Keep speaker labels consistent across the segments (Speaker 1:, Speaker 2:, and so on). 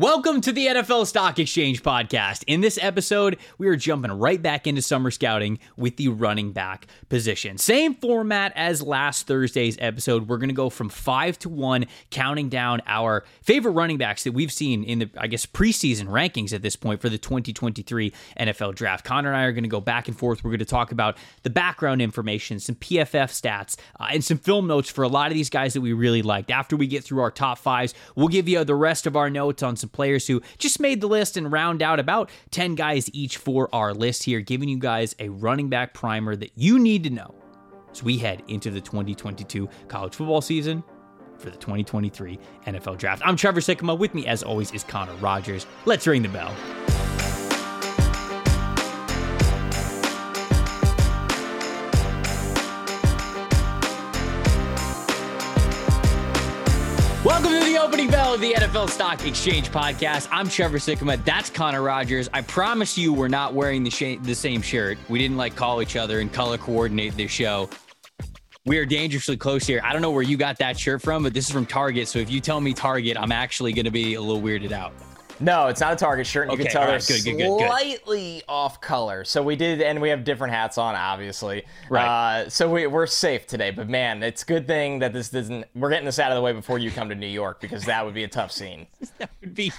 Speaker 1: Welcome to the NFL Stock Exchange podcast. In this episode, we are jumping right back into summer scouting with the running back position. Same format as last Thursday's episode. We're going to go from five to one, counting down our favorite running backs that we've seen in the, I guess, preseason rankings at this point for the 2023 NFL draft. Connor and I are going to go back and forth. We're going to talk about the background information, some PFF stats, uh, and some film notes for a lot of these guys that we really liked. After we get through our top fives, we'll give you the rest of our notes on some players who just made the list and round out about 10 guys each for our list here, giving you guys a running back primer that you need to know as we head into the 2022 college football season for the 2023 NFL Draft. I'm Trevor Sikkema. With me, as always, is Connor Rogers. Let's ring the bell. The NFL Stock Exchange podcast. I'm Trevor Sikkema. That's Connor Rogers. I promise you, we're not wearing the, sh- the same shirt. We didn't like call each other and color coordinate this show. We are dangerously close here. I don't know where you got that shirt from, but this is from Target. So if you tell me Target, I'm actually going to be a little weirded out.
Speaker 2: No, it's not a Target shirt. And
Speaker 1: Okay,
Speaker 2: you can tell
Speaker 1: all
Speaker 2: they're
Speaker 1: right, good, good, good, good.
Speaker 2: slightly off color. So we did, and we have different hats on, obviously.
Speaker 1: Right.
Speaker 2: Uh, so we, we're safe today. But man, it's a good thing that this doesn't. We're getting this out of the way before you come to New York because that would be a tough scene.
Speaker 1: That would be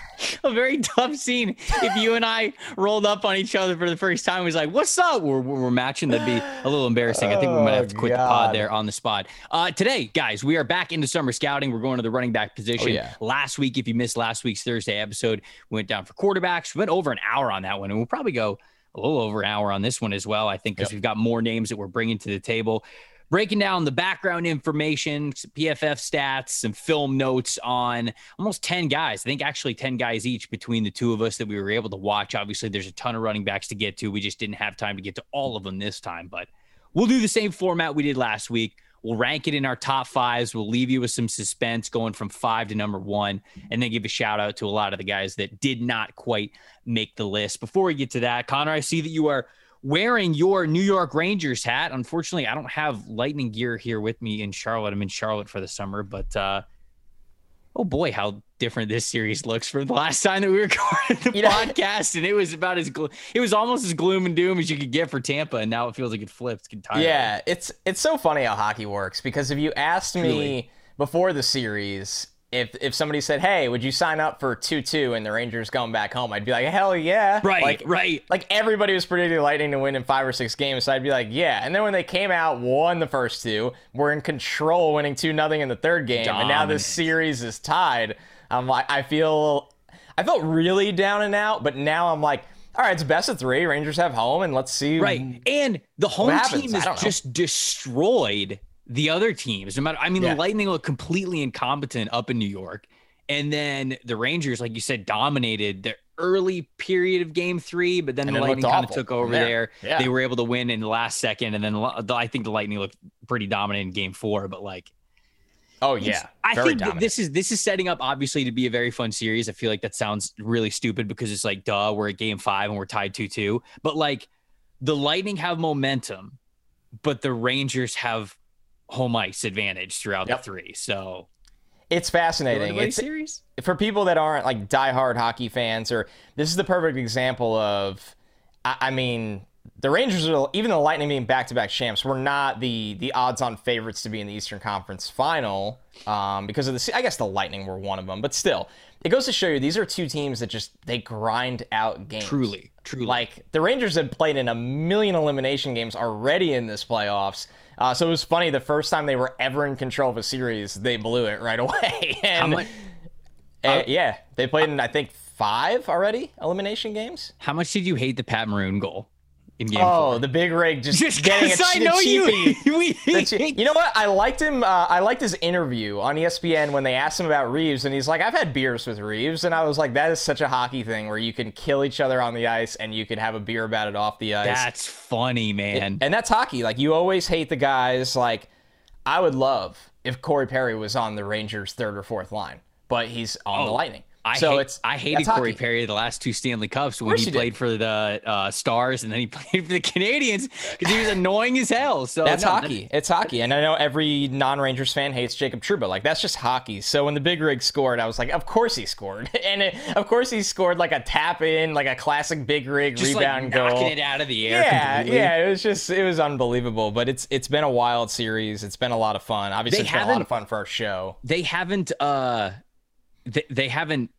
Speaker 1: a very tough scene if you and I rolled up on each other for the first time. Was like, "What's up?" We're, we're matching. That'd be a little embarrassing. I think we might have to quit the pod there on the spot. Uh, today, guys, we are back into summer scouting. We're going to the running back position.
Speaker 2: Oh, yeah.
Speaker 1: Last week, if you missed last week's Thursday episode, we went down for quarterbacks. We went over an hour on that one, and we'll probably go a little over an hour on this one as well. I think because we've got more names that we're bringing to the table breaking down the background information, some PFF stats, some film notes on almost 10 guys. I think actually 10 guys each between the two of us that we were able to watch. Obviously, there's a ton of running backs to get to. We just didn't have time to get to all of them this time, but we'll do the same format we did last week. We'll rank it in our top fives. We'll leave you with some suspense going from five to number one, and then give a shout out to a lot of the guys that did not quite make the list. Before we get to that, Connor, I see that you are wearing your New York Rangers hat. Unfortunately, I don't have lightning gear here with me in Charlotte. I'm in Charlotte for the summer, but uh oh boy, how different this series looks from the last time that we recorded the
Speaker 2: You know-
Speaker 1: podcast. And it was about as glo- it was almost as gloom and doom as you could get for Tampa, and now it feels like it flipped entirely.
Speaker 2: Yeah, it's it's so funny how hockey works because if you asked me
Speaker 1: Truly.
Speaker 2: before the series. If, if somebody said, "Hey, would you sign up for two two and the Rangers going back home?" I'd be like, "Hell yeah!"
Speaker 1: Right,
Speaker 2: Like,
Speaker 1: right.
Speaker 2: like everybody was predicting Lightning to win in five or six games, so I'd be like, yeah. And then when they came out, won the first two, were in control, winning two nothing in the third game, and now this series is tied. I'm like, I feel, I felt really down and out, but now I'm like, all right, it's best of three. Rangers have home, and let's see.
Speaker 1: Right. And the home team
Speaker 2: I
Speaker 1: has
Speaker 2: don't know.
Speaker 1: just destroyed the other teams. No matter I mean,
Speaker 2: Yeah.
Speaker 1: the Lightning look completely incompetent up in New York. And then the Rangers, like you said, dominated the early period of game three, but then
Speaker 2: And
Speaker 1: the Lightning kind of took over
Speaker 2: from there. Yeah.
Speaker 1: They were able to win in the last second. And then I think the Lightning looked pretty dominant in game four, but like
Speaker 2: Oh yeah,
Speaker 1: I
Speaker 2: very
Speaker 1: think this is this is setting up obviously to be a very fun series. I feel like that sounds really stupid because it's like, duh, we're at game five and we're tied two two. But like the Lightning have momentum, but the Rangers have home ice advantage throughout
Speaker 2: Yep.
Speaker 1: the three. So
Speaker 2: it's fascinating.
Speaker 1: Anybody
Speaker 2: It's,
Speaker 1: series.
Speaker 2: for people that aren't like diehard hockey fans, or this is the perfect example of, I, I mean, the Rangers are even the Lightning being back-to-back champs. We're not the the odds-on favorites to be in the Eastern Conference Final um, because of the. I guess the Lightning were one of them, but still, it goes to show you these are two teams that just they grind out games.
Speaker 1: Truly, truly.
Speaker 2: Like the Rangers had played in a million elimination games already in this playoffs. Uh, so it was funny the first time they were ever in control of a series, they blew it right away. and
Speaker 1: how much
Speaker 2: uh, yeah, they played in I think five already elimination games.
Speaker 1: how much did you hate the Pat Maroon goal in game
Speaker 2: Oh,
Speaker 1: four?
Speaker 2: the big rig just,
Speaker 1: Just
Speaker 2: getting a,
Speaker 1: I know you. we
Speaker 2: The che- you know what? I liked him. Uh, I liked his interview on ESPN when they asked him about Reaves, and he's like, "I've had beers with Reaves," and I was like, "That is such a hockey thing where you can kill each other on the ice and you can have a beer about it off the ice."
Speaker 1: That's funny, man.
Speaker 2: and that's hockey. Like you always hate the guys. Like I would love if Corey Perry was on the Rangers' third or fourth line, but he's on the
Speaker 1: Oh.
Speaker 2: Lightning.
Speaker 1: I
Speaker 2: so
Speaker 1: hate,
Speaker 2: it's
Speaker 1: I hated Corey
Speaker 2: hockey.
Speaker 1: Perry the last two Stanley Cups when he
Speaker 2: you did.
Speaker 1: played for the uh, Stars and then he played for the Canadiens because he was annoying as hell. So
Speaker 2: That's
Speaker 1: no,
Speaker 2: hockey. It's hockey. And I know every non Rangers fan hates Jacob Trouba. Like, that's just hockey. So when the big rig scored, I was like, of course he scored. And it, of course he scored like a tap in, like a classic big rig
Speaker 1: just
Speaker 2: rebound
Speaker 1: like
Speaker 2: goal.
Speaker 1: knocking it out of the air.
Speaker 2: yeah,
Speaker 1: completely.
Speaker 2: yeah, it was just it was unbelievable. But it's it's been a wild series. It's been a lot of fun. Obviously,
Speaker 1: They
Speaker 2: it's been a lot of fun for our show.
Speaker 1: They haven't. uh they, they haven't.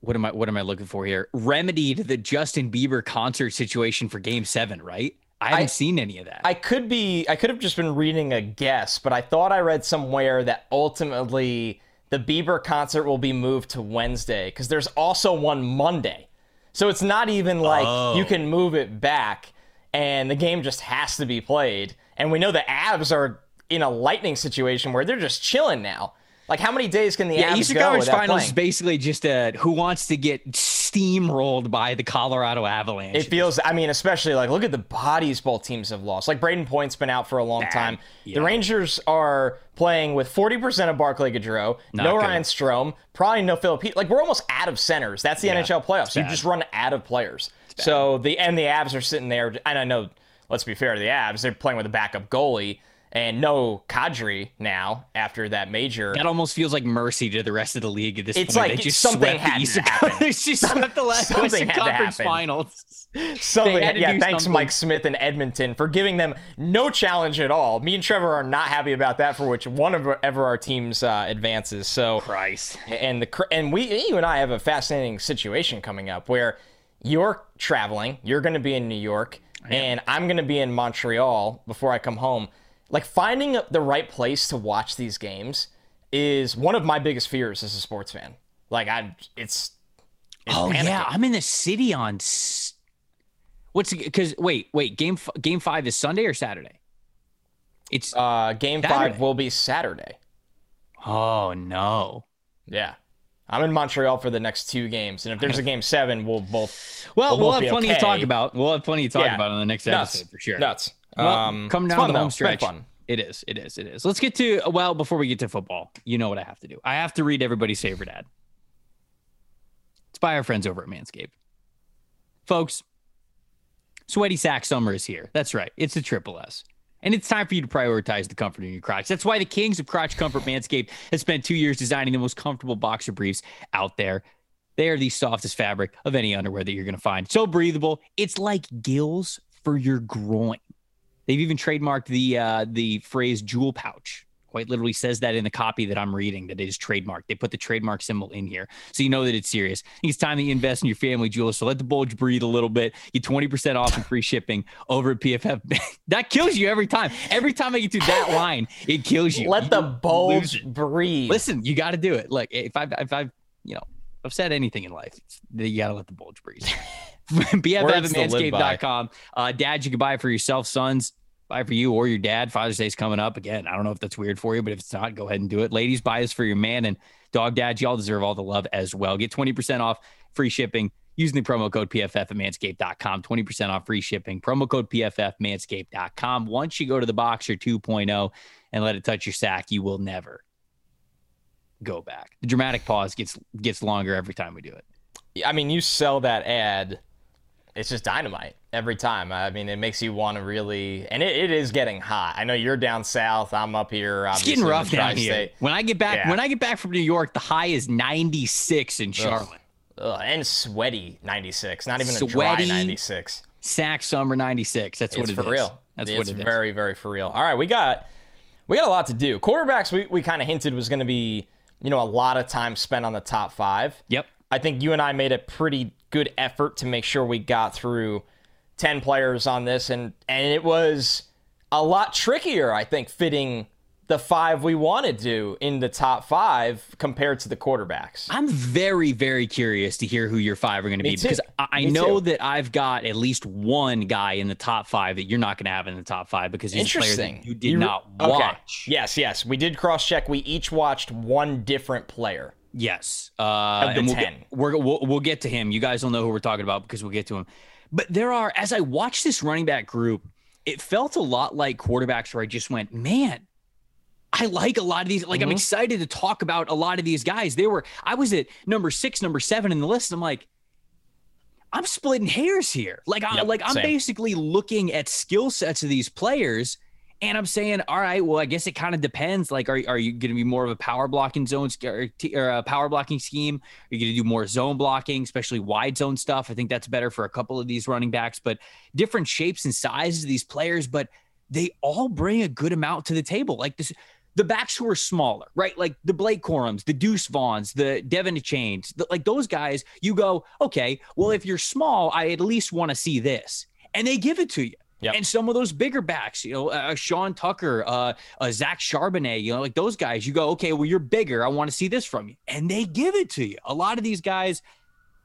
Speaker 1: What am I? What am I looking for here? Remedied the Justin Bieber concert situation for Game Seven, right? I haven't
Speaker 2: I-
Speaker 1: seen any of that.
Speaker 2: I could be I could have just been reading a guess, but I thought I read somewhere that ultimately the Bieber concert will be moved to Wednesday because there's also one Monday. So it's not even like
Speaker 1: Oh.
Speaker 2: you can move it back and the game just has to be played. And we know the Abs are in a lightning situation where they're just chilling now. Like how many days can the
Speaker 1: yeah, Eastern
Speaker 2: go
Speaker 1: Conference Finals
Speaker 2: playing?
Speaker 1: is basically just a who wants to get steamrolled by the Colorado Avalanche.
Speaker 2: It feels, I mean, especially like look at the bodies both teams have lost. Like Brayden Point's been out for a long time.
Speaker 1: Yeah.
Speaker 2: The Rangers are playing with 40% of Barclay Goodrow,
Speaker 1: Not
Speaker 2: no
Speaker 1: good.
Speaker 2: Ryan Strome, probably no Filip. Like we're almost out of centers. That's the
Speaker 1: Yeah,
Speaker 2: NHL playoffs. You just run out of players. So the and the Avs are sitting there, and I know. Let's be fair to the Avs; they're playing with a backup goalie and no Kadri now after that major.
Speaker 1: that almost feels like mercy to the rest of the league at this
Speaker 2: It's
Speaker 1: point.
Speaker 2: like
Speaker 1: they just
Speaker 2: something had
Speaker 1: the
Speaker 2: to happen.
Speaker 1: They just swept the last
Speaker 2: something
Speaker 1: Western
Speaker 2: had to
Speaker 1: Conference. Finals.
Speaker 2: Something,
Speaker 1: had to
Speaker 2: yeah. Thanks,
Speaker 1: something.
Speaker 2: Mike Smith and Edmonton for giving them no challenge at all. Me and Trevor are not happy about that. For which one of ever our teams uh, advances. So
Speaker 1: Christ.
Speaker 2: and the and we you and I have a fascinating situation coming up where you're traveling, you're going to be in New York, and I'm going to be in Montreal before I come home. Like finding the right place to watch these games is one of my biggest fears as a sports fan. Like I, it's, it's
Speaker 1: Oh yeah. I'm in the city on. S- What's because wait wait game game five is Sunday or Saturday? It's
Speaker 2: Uh, game
Speaker 1: Saturday.
Speaker 2: five will be Saturday.
Speaker 1: oh no.
Speaker 2: Yeah. I'm in Montreal for the next two games, and if there's a game seven, we'll both.
Speaker 1: Well,
Speaker 2: we'll
Speaker 1: we'll, have plenty to talk about. We'll have plenty to talk
Speaker 2: Yeah.
Speaker 1: about on the next
Speaker 2: Nuts
Speaker 1: episode for sure.
Speaker 2: Nuts.
Speaker 1: Well,
Speaker 2: um,
Speaker 1: come down
Speaker 2: fun,
Speaker 1: the
Speaker 2: though.
Speaker 1: home stretch.
Speaker 2: fun.
Speaker 1: It is. It is. It is. Let's get to well before we get to football. You know what I have to do. I have to read everybody's favorite ad. It's by our friends over at Manscaped, folks. Sweaty sack summer is here. That's right. It's the triple S. And it's time for you to prioritize the comfort in your crotch. That's why the kings of crotch comfort Manscaped has spent two years designing the most comfortable boxer briefs out there. They are the softest fabric of any underwear that you're going to find. So breathable. It's like gills for your groin. They've even trademarked the uh, the phrase "jewel pouch." Quite literally says that in the copy that I'm reading that it is trademarked. They put the trademark symbol in here, so you know that it's serious. It's time that you invest in your family jewels. So let the bulge breathe a little bit. Get 20% off and free shipping over at PFF. that kills you every time. Every time I get to that line, it kills you.
Speaker 2: Let the
Speaker 1: You lose
Speaker 2: bulge breathe.
Speaker 1: Listen, you got to do it. Look, if I've, if I've, you know, I've said anything in life, you got to let the bulge breathe.
Speaker 2: Live
Speaker 1: Uh, dads, you can buy it for yourself. Sons, buy for you or your dad. Father's Day's coming up again. I don't know if that's weird for you, but if it's not, go ahead and do it. Ladies, buy this for your man and dog dads. Y'all deserve all the love as well. Get 20% off free shipping using the promo code PFF at manscaped.com. 20% off free shipping. Promo code PFF manscaped.com. Once you go to the Boxer 2.0 and let it touch your sack, you will never go back. The dramatic pause gets gets longer every time we do it.
Speaker 2: I mean, you sell that ad, it's just dynamite every time. I mean, it makes you want to really, and it, it is getting hot. I know you're down south. I'm up here.
Speaker 1: It's getting rough down here. When I get back,
Speaker 2: Yeah.
Speaker 1: when I get back from New York, the high is 96 in Charlotte.
Speaker 2: Ugh, and sweaty 96, not even a dry 96.
Speaker 1: Sack summer 96. That's what
Speaker 2: It's
Speaker 1: it
Speaker 2: for
Speaker 1: is.
Speaker 2: real.
Speaker 1: That's
Speaker 2: it's
Speaker 1: what it is.
Speaker 2: very, very for real. All right, we got we got a lot to do. Quarterbacks, we, we kind of hinted was going to be, you know, a lot of time spent on the top five.
Speaker 1: Yep.
Speaker 2: I think you and I made a pretty good effort to make sure we got through 10 players on this and and it was a lot trickier I think fitting the five we want to do in the top 5 compared to the quarterbacks.
Speaker 1: I'm very, very curious to hear who your five are going to be
Speaker 2: too.
Speaker 1: because I, I know
Speaker 2: too.
Speaker 1: that I've got at least one guy in the top five that you're not going to have in the top five because he's a player that you did not
Speaker 2: okay.
Speaker 1: watch.
Speaker 2: Yes, yes. We did cross check. We each watched one different player.
Speaker 1: Yes. Uh,
Speaker 2: Of the
Speaker 1: we'll
Speaker 2: 10.
Speaker 1: Get, we're, we'll, we'll get to him. You guys will know who we're talking about because we'll get to him. But there are, as I watched this running back group, it felt a lot like quarterbacks where I just went, man, I like a lot of these. Like, mm-hmm. I'm excited to talk about a lot of these guys. They were, I was at number six, number seven in the list. I'm like, I'm splitting hairs here. Like, I, like I'm same. basically looking at skill sets of these players, and I'm saying, all right, well, I guess it kind of depends. Like, are, are you going to be more of a power blocking zone or, or a power blocking scheme? Are you going to do more zone blocking, especially wide zone stuff? I think that's better for a couple of these running backs, but different shapes and sizes of these players, but they all bring a good amount to the table. Like this, the backs who are smaller, right? Like the Blake Corums, the Deuce Vaughns, the Devon Achanes, the, like those guys, you go, okay, well, if you're small, I at least want to see this. And they give it to you. Yep. And some of those bigger backs, you know, uh, Sean Tucker, uh, uh, Zach Charbonnet, you know, like those guys, you go, okay, well, you're bigger. I want to see this from you. And they give it to you. A lot of these guys,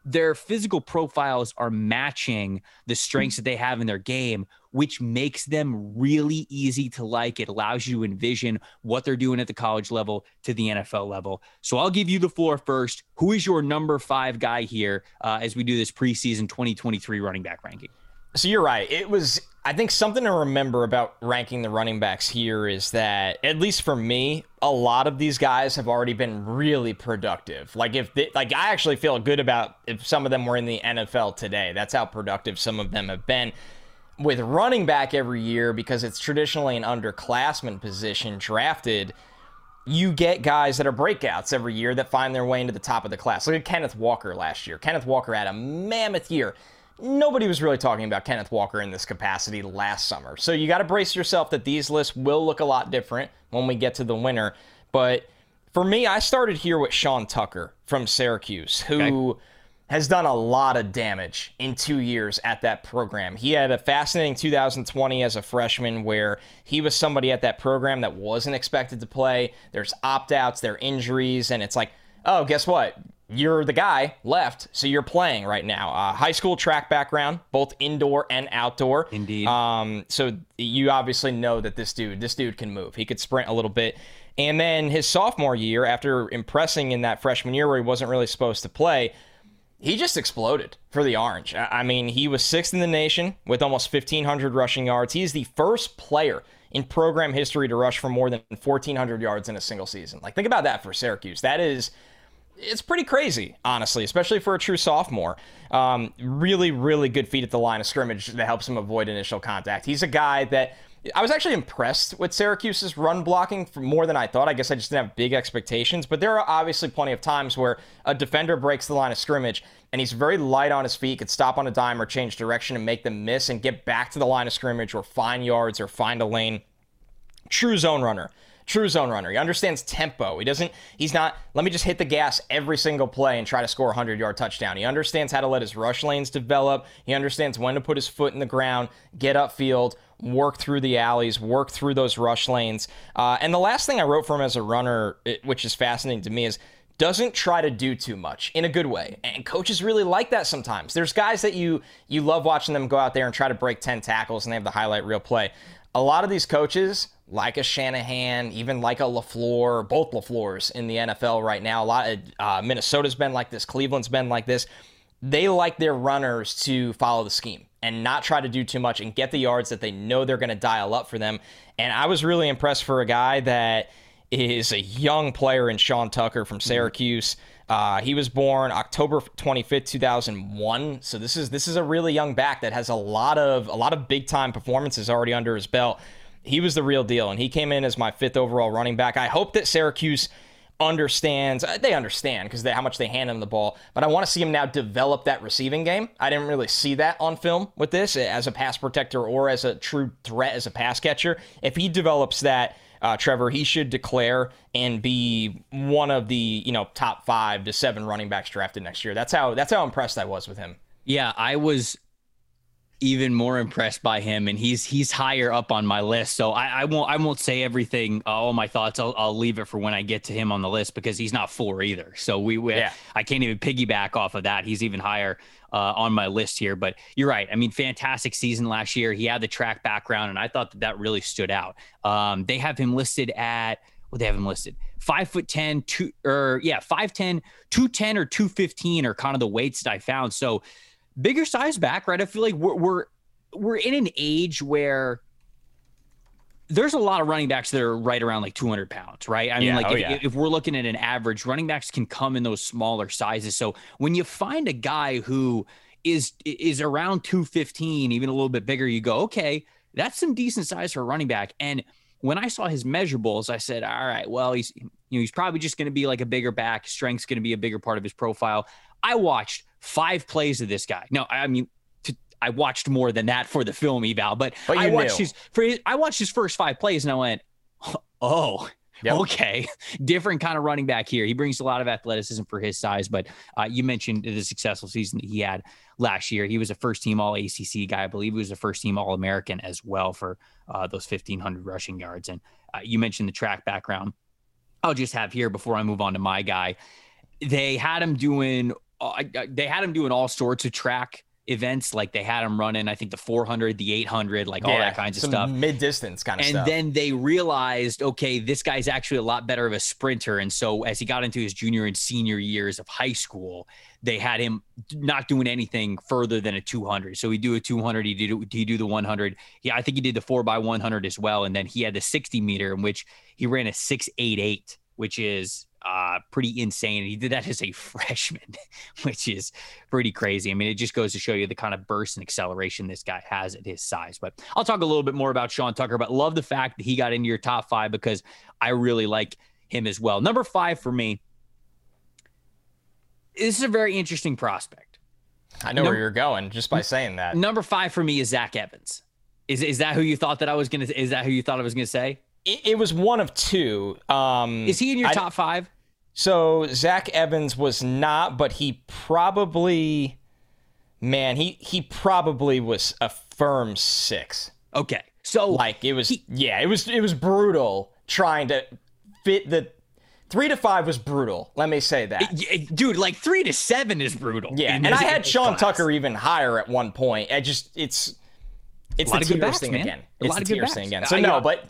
Speaker 1: their physical profiles are matching the strengths that they have in their game, which makes them really easy to like. It allows you to envision what they're doing at the college level to the NFL level. So I'll give you the floor first. Who is your number five guy here uh, as we do this preseason 2023 running back ranking?
Speaker 2: So you're right. It was, I think, something to remember about ranking the running backs here is that, at least for me, a lot of these guys have already been really productive. Like if, they, like I actually feel good about if some of them were in the NFL today. That's how productive some of them have been. With running back every year, because it's traditionally an underclassman position drafted, you get guys that are breakouts every year that find their way into the top of the class. Look at Kenneth Walker last year. Kenneth Walker had a mammoth year nobody was really talking about Kenneth Walker in this capacity last summer. So you got to brace yourself that these lists will look a lot different when we get to the winter. But for me, I started here with Sean Tucker from Syracuse, who okay. has done a lot of damage in two years at that program. He had a fascinating 2020 as a freshman where he was somebody at that program that wasn't expected to play. There's opt outs, there are injuries, and it's like, oh, guess what? You're the guy left, so you're playing right now. Uh, high school track background, both indoor and outdoor.
Speaker 1: Indeed.
Speaker 2: Um, so you obviously know that this dude, this dude can move. He could sprint a little bit. And then his sophomore year, after impressing in that freshman year where he wasn't really supposed to play, he just exploded for the Orange. I mean, he was sixth in the nation with almost 1,500 rushing yards. He is the first player in program history to rush for more than 1,400 yards in a single season. Like, think about that for Syracuse. That is it's pretty crazy, honestly, especially for a true sophomore. Um, really, really good feet at the line of scrimmage that helps him avoid initial contact. He's a guy that I was actually impressed with Syracuse's run blocking for more than I thought. I guess I just didn't have big expectations, but there are obviously plenty of times where a defender breaks the line of scrimmage and he's very light on his feet, could stop on a dime or change direction and make them miss and get back to the line of scrimmage or find yards or find a lane. True zone runner true zone runner. He understands tempo. He doesn't, he's not, let me just hit the gas every single play and try to score a 100 yard touchdown. He understands how to let his rush lanes develop. He understands when to put his foot in the ground, get upfield, work through the alleys, work through those rush lanes. Uh, and the last thing I wrote for him as a runner, which is fascinating to me, is doesn't try to do too much in a good way. And coaches really like that sometimes. There's guys that you you love watching them go out there and try to break 10 tackles and they have the highlight reel play. A lot of these coaches like a Shanahan, even like a LaFleur, both LaFleurs in the NFL right now. A lot of uh, Minnesota's been like this, Cleveland's been like this. They like their runners to follow the scheme and not try to do too much and get the yards that they know they're going to dial up for them. And I was really impressed for a guy that is a young player in Sean Tucker from mm-hmm. Uh, he was born October 25th, 2001. So this is this is a really young back that has a lot of a lot of big time performances already under his belt he was the real deal, and he came in as my fifth overall running back. I hope that Syracuse understands. Uh, they understand because how much they hand him the ball, but I want to see him now develop that receiving game. I didn't really see that on film with this as a pass protector or as a true threat as a pass catcher. If he develops that. Uh, Trevor, he should declare and be one of the you know top five to seven running backs drafted next year. That's how that's how impressed I was with him.
Speaker 1: Yeah, I was even more impressed by him, and he's he's higher up on my list. So I, I won't I won't say everything, uh, all my thoughts. I'll, I'll leave it for when I get to him on the list because he's not four either. So we, we yeah. I can't even piggyback off of that. He's even higher uh, on my list here. But you're right. I mean, fantastic season last year. He had the track background, and I thought that that really stood out. Um, they have him listed at what they have him listed five foot 10 two or yeah 5'10 210 or 215 are kind of the weights that i found so bigger size back, right? I feel like we're we're, we're in an age where there's a lot of running backs that are right around like 200 pounds, right? I mean,
Speaker 2: Yeah,
Speaker 1: like
Speaker 2: oh,
Speaker 1: if,
Speaker 2: yeah.
Speaker 1: if we're looking at an average, running backs can come in those smaller sizes. So when you find a guy who is is around 215, even a little bit bigger, you go, okay, that's some decent size for a running back. And when I saw his measurables, I said, all right, well, he's you know he's probably just going to be like a bigger back. Strength's going to be a bigger part of his profile. I watched five plays of this guy. No, I mean. I watched more than that for the film eval, but,
Speaker 2: But
Speaker 1: I watched
Speaker 2: knew.
Speaker 1: his for his, I watched his first five plays and I went, oh,
Speaker 2: Yep.
Speaker 1: okay, different kind of running back here. He brings a lot of athleticism for his size, but uh, you mentioned the successful season that he had last year. He was a first team All ACC guy. I believe he was a first team All American as well for uh, those 1,500 rushing yards. And uh, you mentioned the track background. I'll just have here before I move on to my guy. They had him doing. Uh, they had him doing all sorts of track events. Like they had him running, I think the 400, the 800, like all that kinds of stuff
Speaker 2: Mid distance kind of
Speaker 1: and
Speaker 2: stuff.
Speaker 1: then they realized, okay, this guy's actually a lot better of a sprinter. And so as he got into his junior and senior years of high school, they had him not doing anything further than a 200. So he do a 200, he did he do the 100. Yeah, I think he did the four by 100 as well. And then he had the 60 meter in which he ran a 688, which is uh, pretty insane. And he did that as a freshman, which is pretty crazy. I mean, it just goes to show you the kind of burst and acceleration this guy has at his size. But I'll talk a little bit more about Sean Tucker, but love the fact that he got into your top five because I really like him as well. Number five for me, this is a very interesting prospect.
Speaker 2: I know
Speaker 1: no-
Speaker 2: where you're going just by saying that.
Speaker 1: Number five for me is Zach Evans. Is, is that who you thought that I was gonna? Is that who you thought I was gonna say?
Speaker 2: It, it was one of two. Um,
Speaker 1: Is he in your
Speaker 2: I-
Speaker 1: top five?
Speaker 2: So Zach Evans was not, but he probably, man, he he probably was a firm six.
Speaker 1: Okay, so
Speaker 2: Like it was,
Speaker 1: He-
Speaker 2: yeah, it was it was brutal trying to fit the three to five was brutal. Let me say that.
Speaker 1: y- dude, like three to seven is brutal.
Speaker 2: Yeah, and I had Sean
Speaker 1: class.
Speaker 2: Tucker even higher at one point. I just it's it's the tiers
Speaker 1: backs,
Speaker 2: thing
Speaker 1: man.
Speaker 2: again.
Speaker 1: A
Speaker 2: It's
Speaker 1: lot
Speaker 2: the
Speaker 1: of
Speaker 2: tiers
Speaker 1: backs.
Speaker 2: thing again. So
Speaker 1: I-
Speaker 2: no, but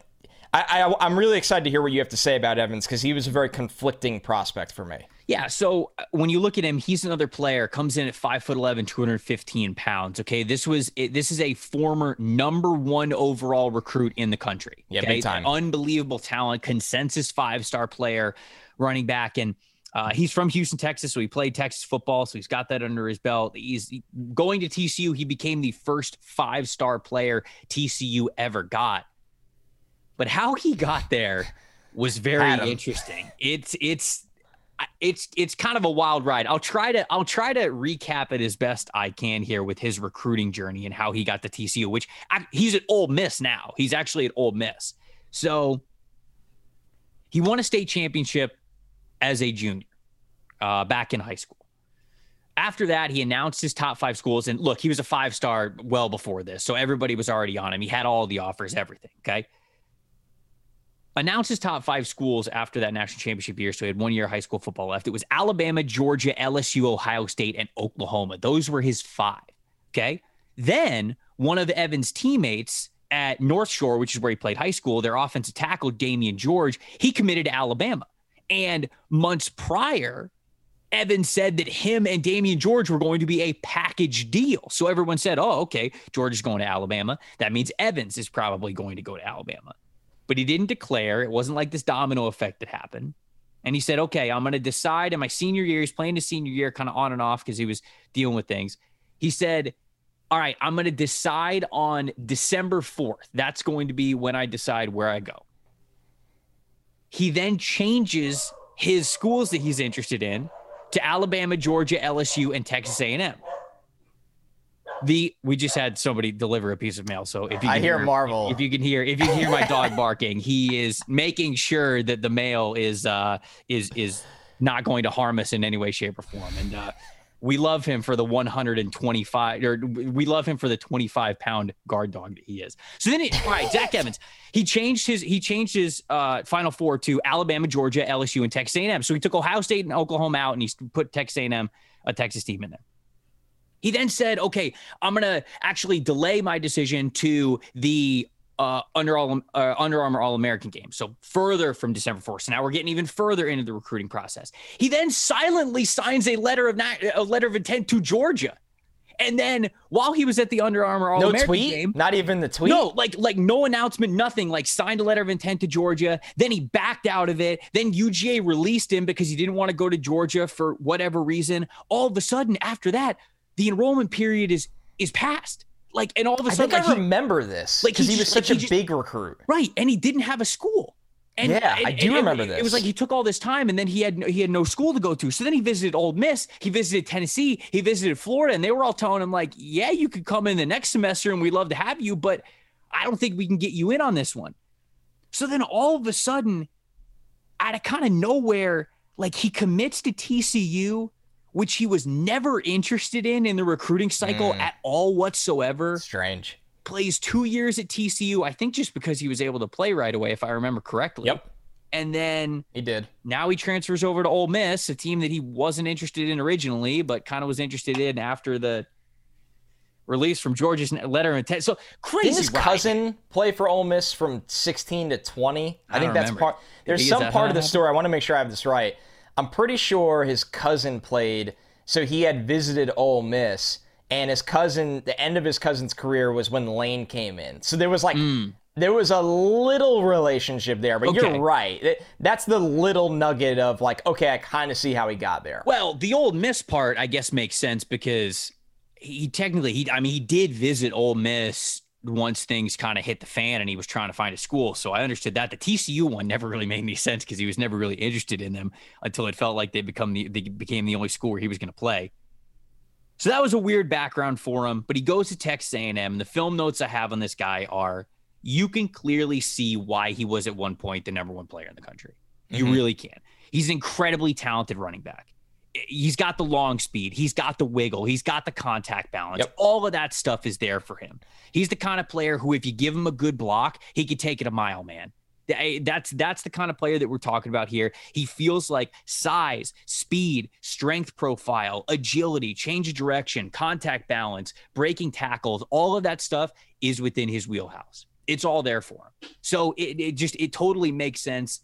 Speaker 2: I, I I'm really excited to hear what you have to say about Evans because he was a very conflicting prospect for me.
Speaker 1: Yeah. So uh, when you look at him, he's another player, comes in at five foot 11, 215 pounds. Okay. This was, this is a former number one overall recruit in the country.
Speaker 2: Yeah,
Speaker 1: okay?
Speaker 2: big time.
Speaker 1: Unbelievable talent, consensus five star player, running back. And uh, he's from Houston, Texas. So he played Texas football. So he's got that under his belt. He's going to TCU. He became the first five star player TCU ever got. But how he got there was very interesting. It's, it's, it's it's kind of a wild ride. I'll try to I'll try to recap it as best I can here with his recruiting journey and how he got to TCU, which I, he's at Ole Miss now. He's actually at Ole Miss. So he won a state championship as a junior uh, back in high school. After that, he announced his top five schools. And look, he was a five star well before this. So everybody was already on him. He had all the offers, everything. Okay announced his top five schools after that national championship year. So he had one year of high school football left. It was Alabama, Georgia, LSU, Ohio State, and Oklahoma. Those were his five. Okay. Then one of Evan's teammates at North Shore, which is where he played high school, their offensive tackle, Damieon George, he committed to Alabama. And months prior, Evans said that him and Damieon George were going to be a package deal. So everyone said, oh, okay, George is going to Alabama. That means Evans is probably going to go to Alabama. But he didn't declare. It wasn't like this domino effect that happened. And he said, okay, I'm going to decide in my senior year. He's playing his senior year kind of on and off because he was dealing with things. He said, all right, I'm going to decide on December 4th. That's going to be when I decide where I go. He then changes his schools that he's interested in to Alabama, Georgia, LSU, and Texas A&M. The we just had somebody deliver a piece of mail, so if you
Speaker 2: I
Speaker 1: can
Speaker 2: hear Marvel.
Speaker 1: if you can hear if you can hear my dog barking, he is making sure that the mail is uh is is not going to harm us in any way, shape, or form. And uh, we love him for the 125 or we love him for the 25 pound guard dog that he is. So then, it, all right, Zach Evans, he changed his he changed his uh, final four to Alabama, Georgia, LSU, and Texas A&M. So he took Ohio State and Oklahoma out, and he put Texas A&M, a Texas team in there. He then said, "Okay, I'm gonna actually delay my decision to the uh, Under All uh, Under Armour All American game, so further from December 4th. So now we're getting even further into the recruiting process. He then silently signs a letter of not, a letter of intent to Georgia, And then while he was at the Under Armour All
Speaker 2: no
Speaker 1: American
Speaker 2: tweet,
Speaker 1: game,
Speaker 2: not even the tweet.
Speaker 1: no, like like no announcement, nothing. Like signed a letter of intent to Georgia. Then he backed out of it. Then UGA released him because he didn't want to go to Georgia for whatever reason. All of a sudden, after that, the enrollment period is is past. Like, and all of a sudden,
Speaker 2: think
Speaker 1: like,
Speaker 2: I
Speaker 1: he-
Speaker 2: remember this
Speaker 1: like,
Speaker 2: because
Speaker 1: he
Speaker 2: he was
Speaker 1: just-
Speaker 2: such
Speaker 1: he
Speaker 2: a
Speaker 1: just-
Speaker 2: big recruit.
Speaker 1: right, and he didn't have a school. And,
Speaker 2: Yeah, I do
Speaker 1: and
Speaker 2: remember
Speaker 1: it, It was like he took all this time, and then he had he had no school to go to. So then he visited Ole Miss, he visited Tennessee, he visited Florida, and they were all telling him like, "Yeah, you could come in the next semester, and we'd love to have you, but I don't think we can get you in on this one." So then all of a sudden, out of kind of nowhere, like he commits to TCU, which he was never interested in in the recruiting cycle
Speaker 2: Mm.
Speaker 1: at all whatsoever
Speaker 2: Strange.
Speaker 1: plays two years at TCU, I think just because he was able to play right away, if I remember correctly.
Speaker 2: Yep,
Speaker 1: And then
Speaker 2: he did.
Speaker 1: now he transfers over to Ole Miss, a team that he wasn't interested in originally, but kind of was interested in after the release from Georgia's letter of intent. So crazy.
Speaker 2: Didn't his
Speaker 1: ride.
Speaker 2: cousin play for Ole Miss from 16 to 20? I,
Speaker 1: I
Speaker 2: think that's
Speaker 1: remember.
Speaker 2: part. There's some part of the story. I want to make sure I have this right. I'm pretty sure his cousin played, so he had visited Ole Miss, and his cousin, the end of his cousin's career was when Lane came in. So there was like. Hmm. There was a little relationship there, but.
Speaker 1: Okay.
Speaker 2: you're right. That's the little nugget of like, okay, I kind of see how he got there.
Speaker 1: Well, the Ole Miss part, I guess, makes sense because he technically he I mean he did visit Ole Miss once things kind of hit the fan and he was trying to find a school. So I understood that. The TCU one never really made any sense because he was never really interested in them until it felt like they become the they became the only school where he was going to play. So that was a weird background for him. But he goes to Texas A&M. And the film notes I have on this guy are you can clearly see why he was at one point the number one player in the country. You
Speaker 2: Mhm.
Speaker 1: really can. He's an incredibly talented running back. He's got the long speed. He's got the wiggle. He's got the contact balance.
Speaker 2: Yep.
Speaker 1: All of that stuff is there for him. He's the kind of player who, if you give him a good block, he could take it a mile, man. That's that's the kind of player that we're talking about here. He feels like size, speed, strength profile, agility, change of direction, contact balance, breaking tackles, all of that stuff is within his wheelhouse. It's all there for him. So it, it just it totally makes sense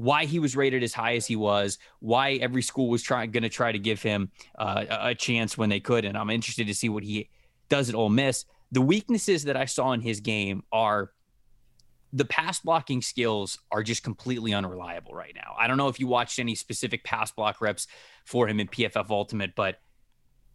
Speaker 1: why he was rated as high as he was, why every school was trying going to try to give him uh, a chance when they could, and I'm interested to see what he does at Ole Miss. The weaknesses that I saw in his game are the pass blocking skills are just completely unreliable right now. I don't know if you watched any specific pass block reps for him in PFF Ultimate, but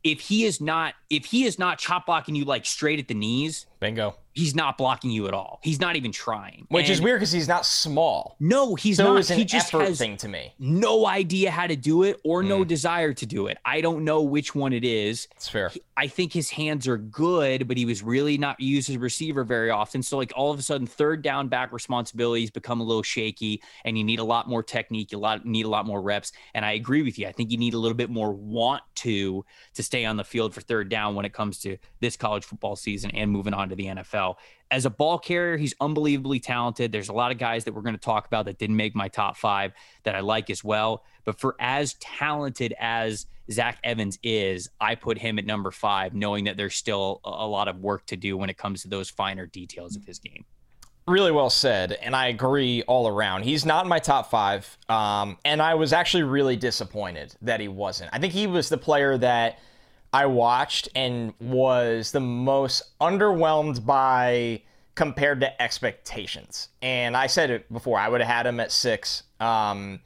Speaker 1: if he is not if he is not chop blocking you like straight at the knees,
Speaker 2: Bingo.
Speaker 1: he's not blocking you at all. He's not even trying.
Speaker 2: Which is weird because he's not small.
Speaker 1: No, he's
Speaker 2: So it was an
Speaker 1: he just
Speaker 2: effort
Speaker 1: has
Speaker 2: thing to me.
Speaker 1: no idea how to do it or no
Speaker 2: Mm.
Speaker 1: desire to do it. I don't know which one it is.
Speaker 2: It's fair.
Speaker 1: I think his hands are good, but he was really not used as a receiver very often. So, like all of a sudden, third down back responsibilities become a little shaky, and you need a lot more technique. You lot need a lot more reps. And I agree with you. I think you need a little bit more want to to stay on the field for third down when it comes to this college football season and moving on to the NFL. As a ball carrier, he's unbelievably talented. There's a lot of guys that we're going to talk about that didn't make my top five that I like as well. But for as talented as Zach Evans is, I put him at number five, knowing that there's still a a lot of work to do when it comes to those finer details of his game.
Speaker 2: Really well said, and I agree all around. He's not in my top five, um, and I was actually really disappointed that he wasn't. I think he was the player that I watched and was the most underwhelmed by compared to expectations. And I said it before, I would have had him at six. Um,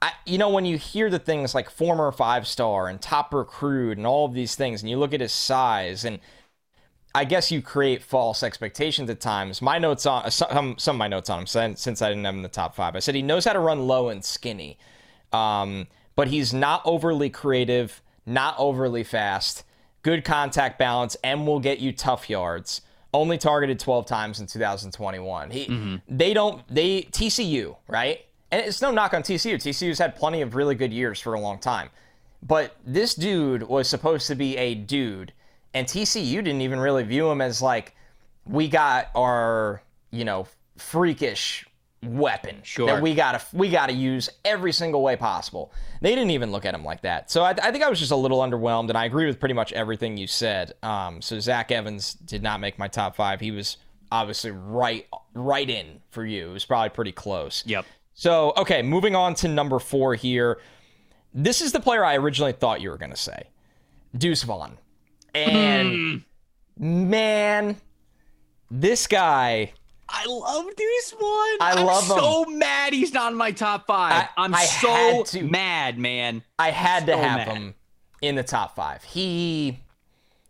Speaker 2: I, you know, when you hear the things like former five star and top recruit and all of these things, and you look at his size, and I guess you create false expectations at times. My notes on some, some of my notes on him since, since I didn't have him in the top five. I said he knows how to run low and skinny, um, but he's not overly creative, not overly fast, good contact balance, and will get you tough yards. Only targeted 12 times in 2021. He, mm-hmm. they don't, they TCU right, and it's no knock on TCU. TCU's had plenty of really good years for a long time, but this dude was supposed to be a dude and TCU didn't even really view him as like we got our you know freakish weapon
Speaker 1: Sure.
Speaker 2: that we gotta we gotta use every single way possible. They didn't even look at him like that. So I, I think I was just a little underwhelmed, and I agree with pretty much everything you said. Um, so Zach Evans did not make my top five. He was obviously right right in for you. It was probably pretty close.
Speaker 1: Yep.
Speaker 2: So, okay, moving on to number four here. This is the player I originally thought you were going to say, Deuce Vaughn. And
Speaker 1: Mm.
Speaker 2: man, this guy,
Speaker 1: I love Deuce One.
Speaker 2: I
Speaker 1: I'm
Speaker 2: love him.
Speaker 1: so mad he's not in my top five.
Speaker 2: I-
Speaker 1: am so
Speaker 2: to.
Speaker 1: mad, man.
Speaker 2: I had to have
Speaker 1: mad.
Speaker 2: him in the top five. He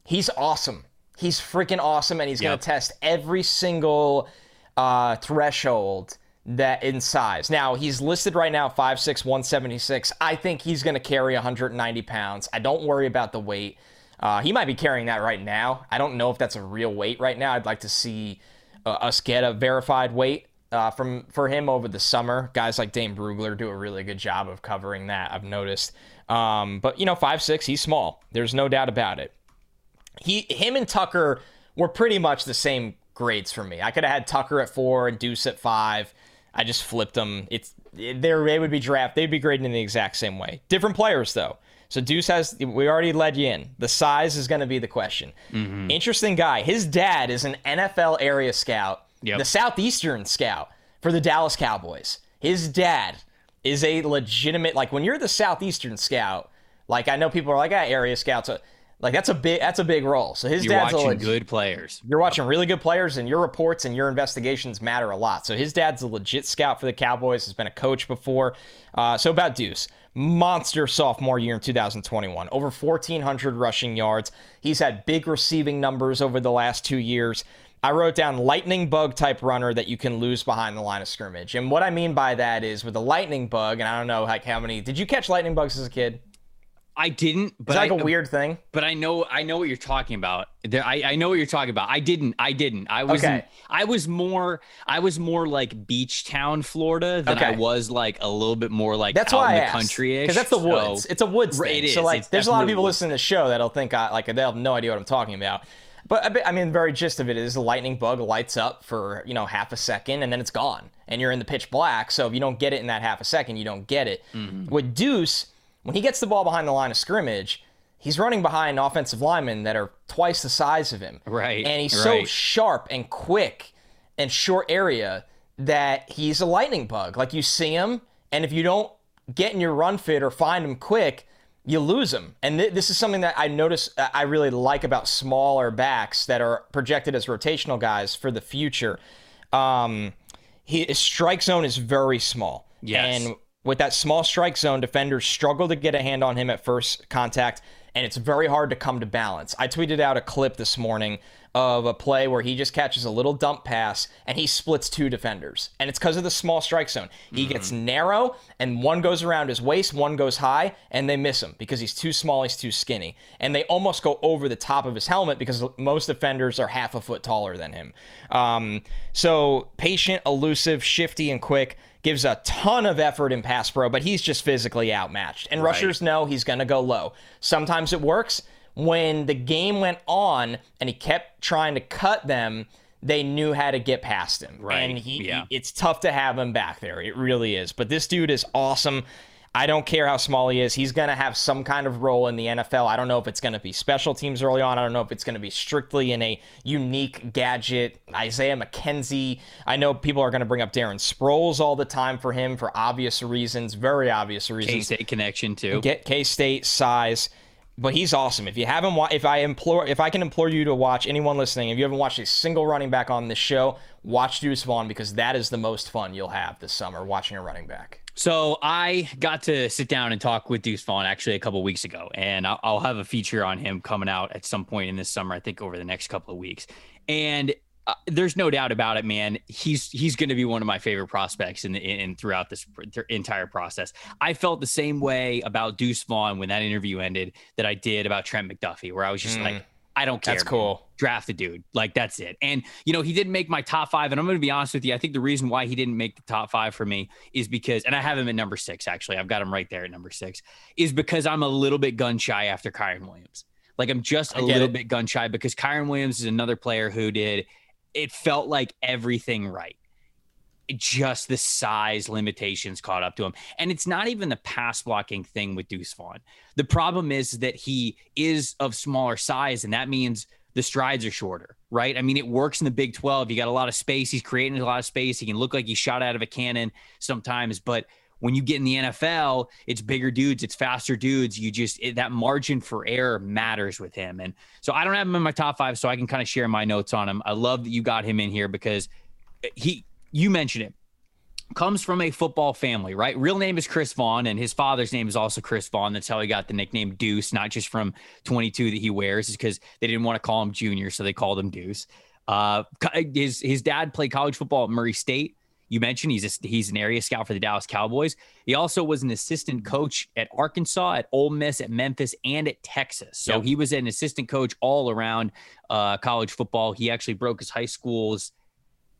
Speaker 2: he's awesome. He's freaking awesome, and he's
Speaker 1: Yep.
Speaker 2: gonna test every single uh, threshold that in size. Now he's listed right now 5'6", 176. I think he's gonna carry 190 pounds. I don't worry about the weight. Uh, he might be carrying that right now. I don't know if that's a real weight right now. I'd like to see uh, us get a verified weight uh, from for him over the summer. Guys like Dane Brugler do a really good job of covering that. I've noticed. Um, but you know, five six, he's small. There's no doubt about it. He, him, and Tucker were pretty much the same grades for me. I could have had Tucker at four and Deuce at five. I just flipped them. It's they they would be draft. They'd be graded in the exact same way. Different players though. So Deuce has we already led you in. The size is going to be the question. Interesting guy. His dad is an NFL area scout,
Speaker 1: Yep.
Speaker 2: the southeastern scout for the Dallas Cowboys. His dad is a legitimate like when you're the southeastern scout. Like I know people are like, ah, area scouts. Like that's a big that's a big role. So his
Speaker 1: You're
Speaker 2: dad's a
Speaker 1: watching
Speaker 2: leg-
Speaker 1: good players.
Speaker 2: you're watching really good players, and your reports and your investigations matter a lot. So his dad's a legit scout for the Cowboys. Has been a coach before. Uh, so about Deuce, monster sophomore year in 2021, over 1,400 rushing yards. He's had big receiving numbers over the last two years. I wrote down lightning bug type runner that you can lose behind the line of scrimmage. And what I mean by that is with a lightning bug, and I don't know like how many. Did you catch lightning bugs as a kid?
Speaker 1: I didn't, but
Speaker 2: It's like
Speaker 1: I,
Speaker 2: a weird thing.
Speaker 1: but I know I know what you're talking about. There, I, I know what you're talking about. I didn't. I didn't. I was
Speaker 2: Okay.
Speaker 1: I was more I was more like beach town, Florida than I was like a little bit more like
Speaker 2: That's
Speaker 1: out
Speaker 2: why
Speaker 1: in the country
Speaker 2: because that's the
Speaker 1: So-
Speaker 2: woods. It's a woods thing.
Speaker 1: it
Speaker 2: so like,
Speaker 1: It's
Speaker 2: there's a lot of people
Speaker 1: woods.
Speaker 2: listening to the show that'll think I like they'll have no idea what I'm talking about. But I mean, the very gist of it is the lightning bug lights up for you know half a second and then it's gone, and you're in the pitch black. So if you don't get it in that half a second, you don't get it.
Speaker 1: Mm-hmm.
Speaker 2: With Deuce, when he gets the ball behind the line of scrimmage. He's running behind offensive linemen that are twice the size of him.
Speaker 1: Right,
Speaker 2: And he's so sharp and quick and short area that he's a lightning bug. Like you see him, and if you don't get in your run fit or find him quick, you lose him. And th- this is something that I notice uh, I really like about smaller backs that are projected as rotational guys for the future. Um, he, his strike zone is very small.
Speaker 1: Yes.
Speaker 2: And with that small strike zone, defenders struggle to get a hand on him at first contact, and it's very hard to come to balance. I tweeted out a clip this morning of a play where he just catches a little dump pass and he splits two defenders. And it's because of the small strike zone. He gets narrow, and one goes around his waist, one goes high, and they miss him because he's too small, he's too skinny. And they almost go over the top of his helmet because most defenders are half a foot taller than him. Um, so patient, elusive, shifty, and quick gives a ton of effort in pass pro, but he's just physically outmatched. And rushers know he's going to go low. Sometimes it works. When the game went on and he kept trying to cut them, they knew how to get past him.
Speaker 1: Right,
Speaker 2: And he,
Speaker 1: yeah.
Speaker 2: it's tough to have him back there. It really is. But this dude is awesome. I don't care how small he is. He's going to have some kind of role in the NFL. I don't know if it's going to be special teams early on. I don't know if it's going to be strictly in a unique gadget. Isaiah McKenzie. I know people are going to bring up Darren Sproles all the time for him for obvious reasons, very obvious reasons. K.
Speaker 1: State connection too.
Speaker 2: Get K State size. But he's awesome. If you haven't, wa- if I implore, if I can implore you to watch anyone listening, if you haven't watched a single running back on this show, watch Deuce Vaughn because that is the most fun you'll have this summer watching a running back.
Speaker 1: So I got to sit down and talk with Deuce Vaughn actually a couple weeks ago, and I'll, I'll have a feature on him coming out at some point in this summer. I think over the next couple of weeks, and uh, there's no doubt about it, man. He's he's going to be one of my favorite prospects in the in throughout this pr- entire process. I felt the same way about Deuce Vaughn when that interview ended that I did about Trent McDuffie, where I was just
Speaker 2: Mm.
Speaker 1: like, I don't care.
Speaker 2: That's cool.
Speaker 1: Draft the dude. Like that's it. And you know, he didn't make my top five. And I'm going to be honest with you. I think the reason why he didn't make the top five for me is because, and I have him at number six. Actually, I've got him right there at number six. Is because I'm a little bit gun shy after Kyren Williams. Like I'm just a little
Speaker 2: it.
Speaker 1: bit gun shy because Kyren Williams is another player who did. It felt like everything right just the size limitations caught up to him. And it's not even the pass blocking thing with Deuce Vaughn. The problem is that he is of smaller size, and that means the strides are shorter, right? I mean, it works in the Big 12. You got a lot of space. He's creating a lot of space. He can look like he shot out of a cannon sometimes, but when you get in the NFL, it's bigger dudes, it's faster dudes. You just it, that margin for error matters with him. And so I don't have him in my top five, so I can kind of share my notes on him. I love that you got him in here because he you mentioned it comes from a football family, right? Real name is Chris Vaughn, and his father's name is also Chris Vaughn. That's how he got the nickname Deuce, not just from 22 that he wears, is because they didn't want to call him Junior, so they called him Deuce. Uh, his his dad played college football at Murray State. You mentioned he's a, he's an area scout for the Dallas Cowboys. He also was an assistant coach at Arkansas, at Ole Miss, at Memphis, and at Texas. So yep. he was an assistant coach all around uh, college football. He actually broke his high school's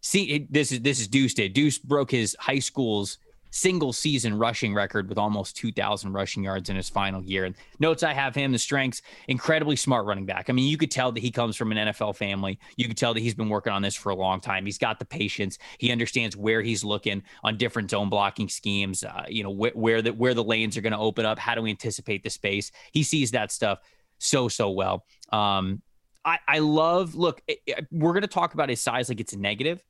Speaker 1: see this is this is Deuce did. Deuce broke his high school's single season rushing record with almost 2,000 rushing yards in his final year. And notes I have him, the strengths, incredibly smart running back. I mean, you could tell that he comes from an NFL family. You could tell that he's been working on this for a long time. He's got the patience. He understands where he's looking on different zone blocking schemes. Uh, you know wh- where the where the lanes are going to open up. How do we anticipate the space? He sees that stuff so so well. Um, I, I love. Look, it, it, we're going to talk about his size like it's a negative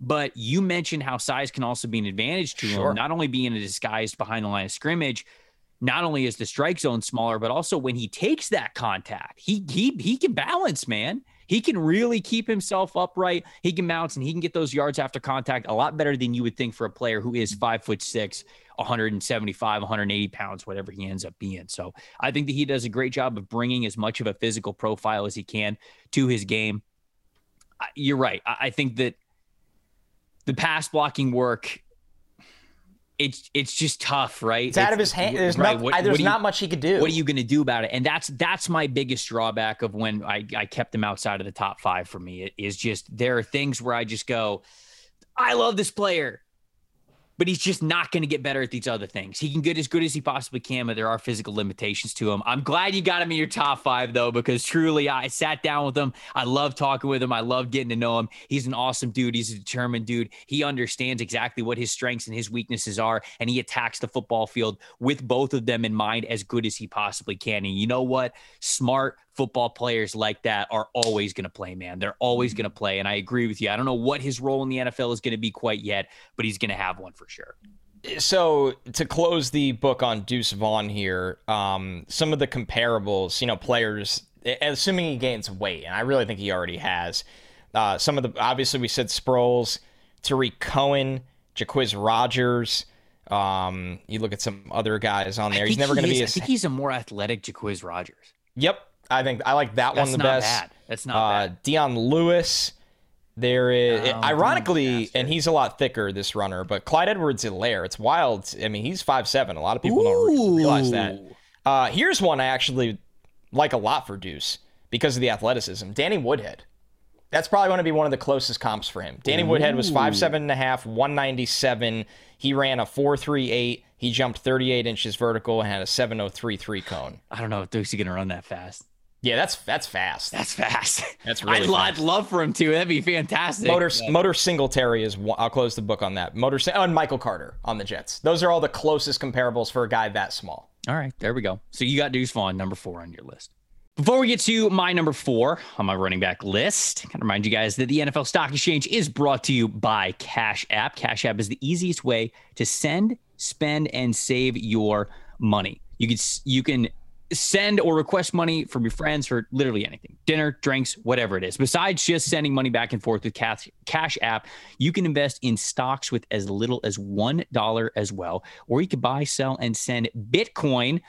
Speaker 1: but you mentioned how size can also be an advantage to sure. him, not only being a disguised behind the line of scrimmage. Not only is the strike zone smaller, but also when he takes that contact, he he he can balance, man. He can really keep himself upright. He can bounce and he can get those yards after contact a lot better than you would think for a player who is five foot six, 175, 180 pounds, whatever he ends up being. So I think that he does a great job of bringing as much of a physical profile as he can to his game. You're right. I think that the pass blocking work it's it's just tough, right?
Speaker 2: It's, out of his hand. There's, right. not, what, there's what not much he could do.
Speaker 1: What are you going to do about it? And that's that's my biggest drawback of when I, I kept him outside of the top five for me. It is just there are things where I just go, I love this player but he's just not going to get better at these other things. He can get as good as he possibly can, but there are physical limitations to him. I'm glad you got him in your top five, though, because truly I sat down with him. I love talking with him. I love getting to know him. He's an awesome dude. He's a determined dude. He understands exactly what his strengths and his weaknesses are, and he attacks the football field with both of them in mind as good as he possibly can. And you know what? Smart, football players like that are always going to play, man. They're always going to play. And I agree with you. I don't know what his role in the NFL is going to be quite yet, but he's going to have one for sure.
Speaker 2: So to close the book on Deuce Vaughn here, um, some of the comparables, you know, players, assuming he gains weight, and I really think he already has. Uh, some of the obviously we said Sproles, Tarik Cohen, Jacquizz Rodgers. Um, you look at some other guys on there. He's never going to be.
Speaker 1: As, I think he's a more athletic Jacquizz Rodgers.
Speaker 2: Yep, I think I like that
Speaker 1: That's
Speaker 2: one the best.
Speaker 1: Bad. That's not uh, bad.
Speaker 2: Dion Lewis. There is, ironically, and he's a lot thicker, this runner, but Clyde Edwards Helaire. It's wild. I mean, he's five seven. A lot of people Ooh. don't realize that. Uh, here's one I actually like a lot for Deuce because of the athleticism. Danny Woodhead. That's probably going to be one of the closest comps for him. Danny Ooh. Woodhead was five seven and a half, 197. He ran a 438. He jumped 38 inches vertical and had a 7033 cone.
Speaker 1: I don't know if Deuce is going to run that fast.
Speaker 2: Yeah, that's that's fast.
Speaker 1: That's fast.
Speaker 2: That's really.
Speaker 1: I'd,
Speaker 2: fast.
Speaker 1: I'd love for him to. That'd be fantastic.
Speaker 2: Motor yeah. Motor Singletary is. I'll close the book on that. Motor oh, and Michael Carter on the Jets. Those are all the closest comparables for a guy that small.
Speaker 1: All right, there we go. So you got Deuce Vaughn, number four on your list. Before we get to my number four on my running back list, I can remind you guys that the NFL Stock Exchange is brought to you by Cash App. Cash App is the easiest way to send, spend, and save your money. You can you can send or request money from your friends for literally anything dinner drinks whatever it is besides just sending money back and forth with cash, cash app you can invest in stocks with as little as one dollar as well or you could buy sell and send bitcoin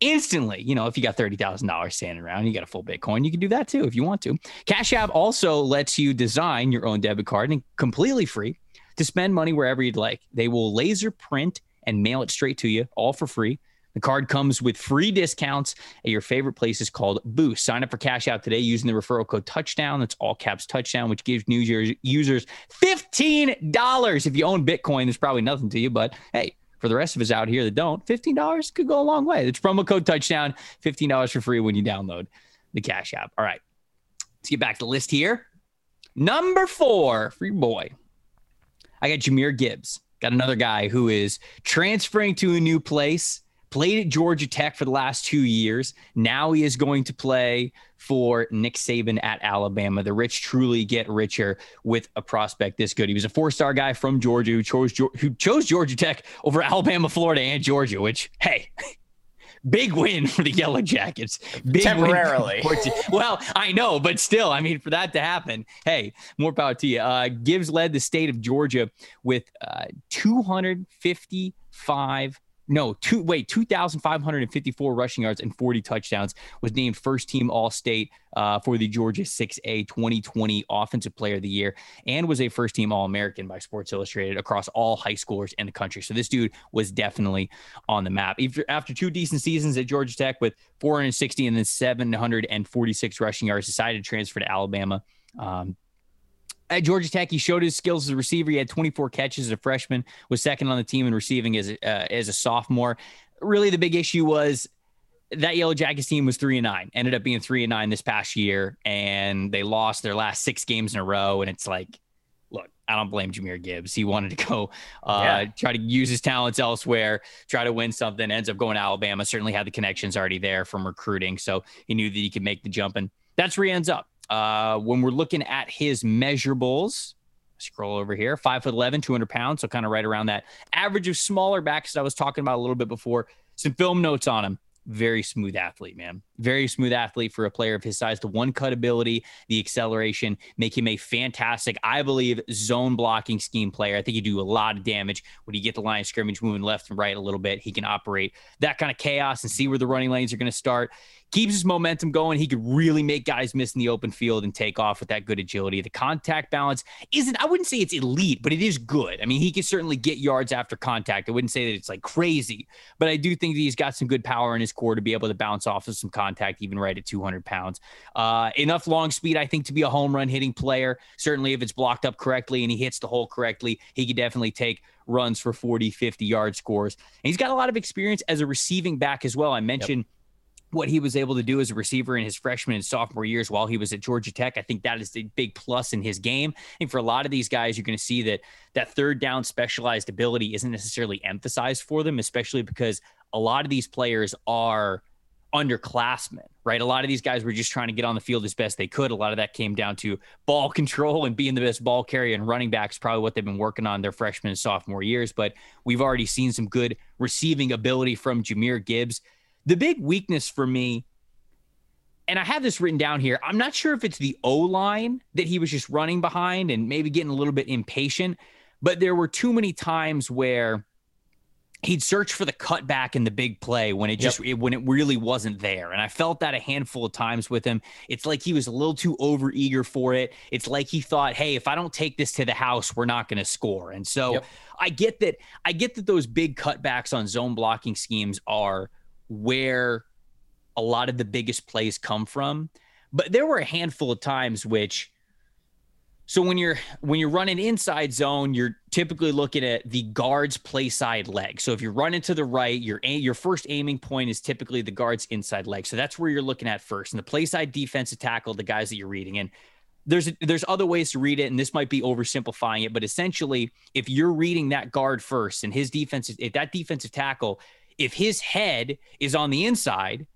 Speaker 1: instantly. You know, if you got $30,000 standing around, you got a full Bitcoin, you can do that too if you want to. Cash App also lets you design your own debit card and completely free to spend money wherever you'd like. They will laser print and mail it straight to you, all for free. The card comes with free discounts at your favorite places called Boost. Sign up for Cash App today using the referral code Touchdown. That's all caps Touchdown, which gives new users $15. If you own Bitcoin, there's probably nothing to you, but hey, for the rest of us out here that don't, $15 could go a long way. It's promo code Touchdown, $15 for free when you download the Cash App. All right, let's get back to the list here. Number four for your boy. I got Jahmyr Gibbs. Got another guy who is transferring to a new place played at Georgia Tech for the last two years. Now he is going to play for Nick Saban at Alabama. The rich truly get richer with a prospect this good. He was a four-star guy from Georgia who chose who chose Georgia Tech over Alabama, Florida, and Georgia. Which, hey, big win for the Yellow Jackets. Big
Speaker 2: Temporarily.
Speaker 1: well, I know, but still, I mean, for that to happen, hey, more power to you. Uh, Gibbs led the state of Georgia with uh, 255 no, two wait, 2,554 rushing yards and 40 touchdowns. Was named first team All State uh, for the Georgia 6A 2020 Offensive Player of the Year, and was a first team All American by Sports Illustrated across all high schoolers in the country. So this dude was definitely on the map. After, after two decent seasons at Georgia Tech with 460 and then 746 rushing yards, decided to transfer to Alabama. Um, at Georgia Tech, he showed his skills as a receiver. He had 24 catches as a freshman, was second on the team in receiving as a, uh, as a sophomore. Really, the big issue was that Yellow Jackets team was three and nine. Ended up being three and nine this past year, and they lost their last six games in a row. And it's like, look, I don't blame Jahmyr Gibbs. He wanted to go uh, yeah. try to use his talents elsewhere, try to win something. Ends up going to Alabama. Certainly had the connections already there from recruiting, so he knew that he could make the jump, and that's where he ends up. Uh, when we're looking at his measurables, scroll over here, five foot 11, 200 pounds. So kind of right around that average of smaller backs that I was talking about a little bit before. Some film notes on him very smooth athlete, man. Very smooth athlete for a player of his size. The one cut ability, the acceleration make him a fantastic, I believe, zone blocking scheme player. I think he do a lot of damage when you get the line of scrimmage moving left and right a little bit. He can operate that kind of chaos and see where the running lanes are going to start keeps his momentum going. He could really make guys miss in the open field and take off with that good agility. The contact balance isn't, I wouldn't say it's elite, but it is good. I mean, he can certainly get yards after contact. I wouldn't say that it's like crazy, but I do think that he's got some good power in his core to be able to bounce off of some contact, even right at 200 pounds. Uh, enough long speed, I think, to be a home run hitting player. Certainly, if it's blocked up correctly and he hits the hole correctly, he could definitely take runs for 40, 50 yard scores. And he's got a lot of experience as a receiving back as well. I mentioned. Yep what he was able to do as a receiver in his freshman and sophomore years while he was at Georgia Tech. I think that is the big plus in his game. And for a lot of these guys, you're going to see that that third down specialized ability isn't necessarily emphasized for them, especially because a lot of these players are underclassmen, right? A lot of these guys were just trying to get on the field as best they could. A lot of that came down to ball control and being the best ball carrier and running backs, probably what they've been working on their freshman and sophomore years. But we've already seen some good receiving ability from Jahmyr Gibbs. The big weakness for me, and I have this written down here, I'm not sure if it's the O line that he was just running behind and maybe getting a little bit impatient, but there were too many times where he'd search for the cutback in the big play when it just yep. it, when it really wasn't there and i felt that a handful of times with him it's like he was a little too over eager for it it's like he thought hey if i don't take this to the house we're not going to score and so yep. i get that i get that those big cutbacks on zone blocking schemes are where a lot of the biggest plays come from. But there were a handful of times which so when you're when you're running inside zone, you're typically looking at the guard's play side leg. So if you're running to the right, your your first aiming point is typically the guard's inside leg. So that's where you're looking at first. And the play side defensive tackle, the guys that you're reading. And there's there's other ways to read it, and this might be oversimplifying it, but essentially, if you're reading that guard first and his defensive, if that defensive tackle if his head is on the inside,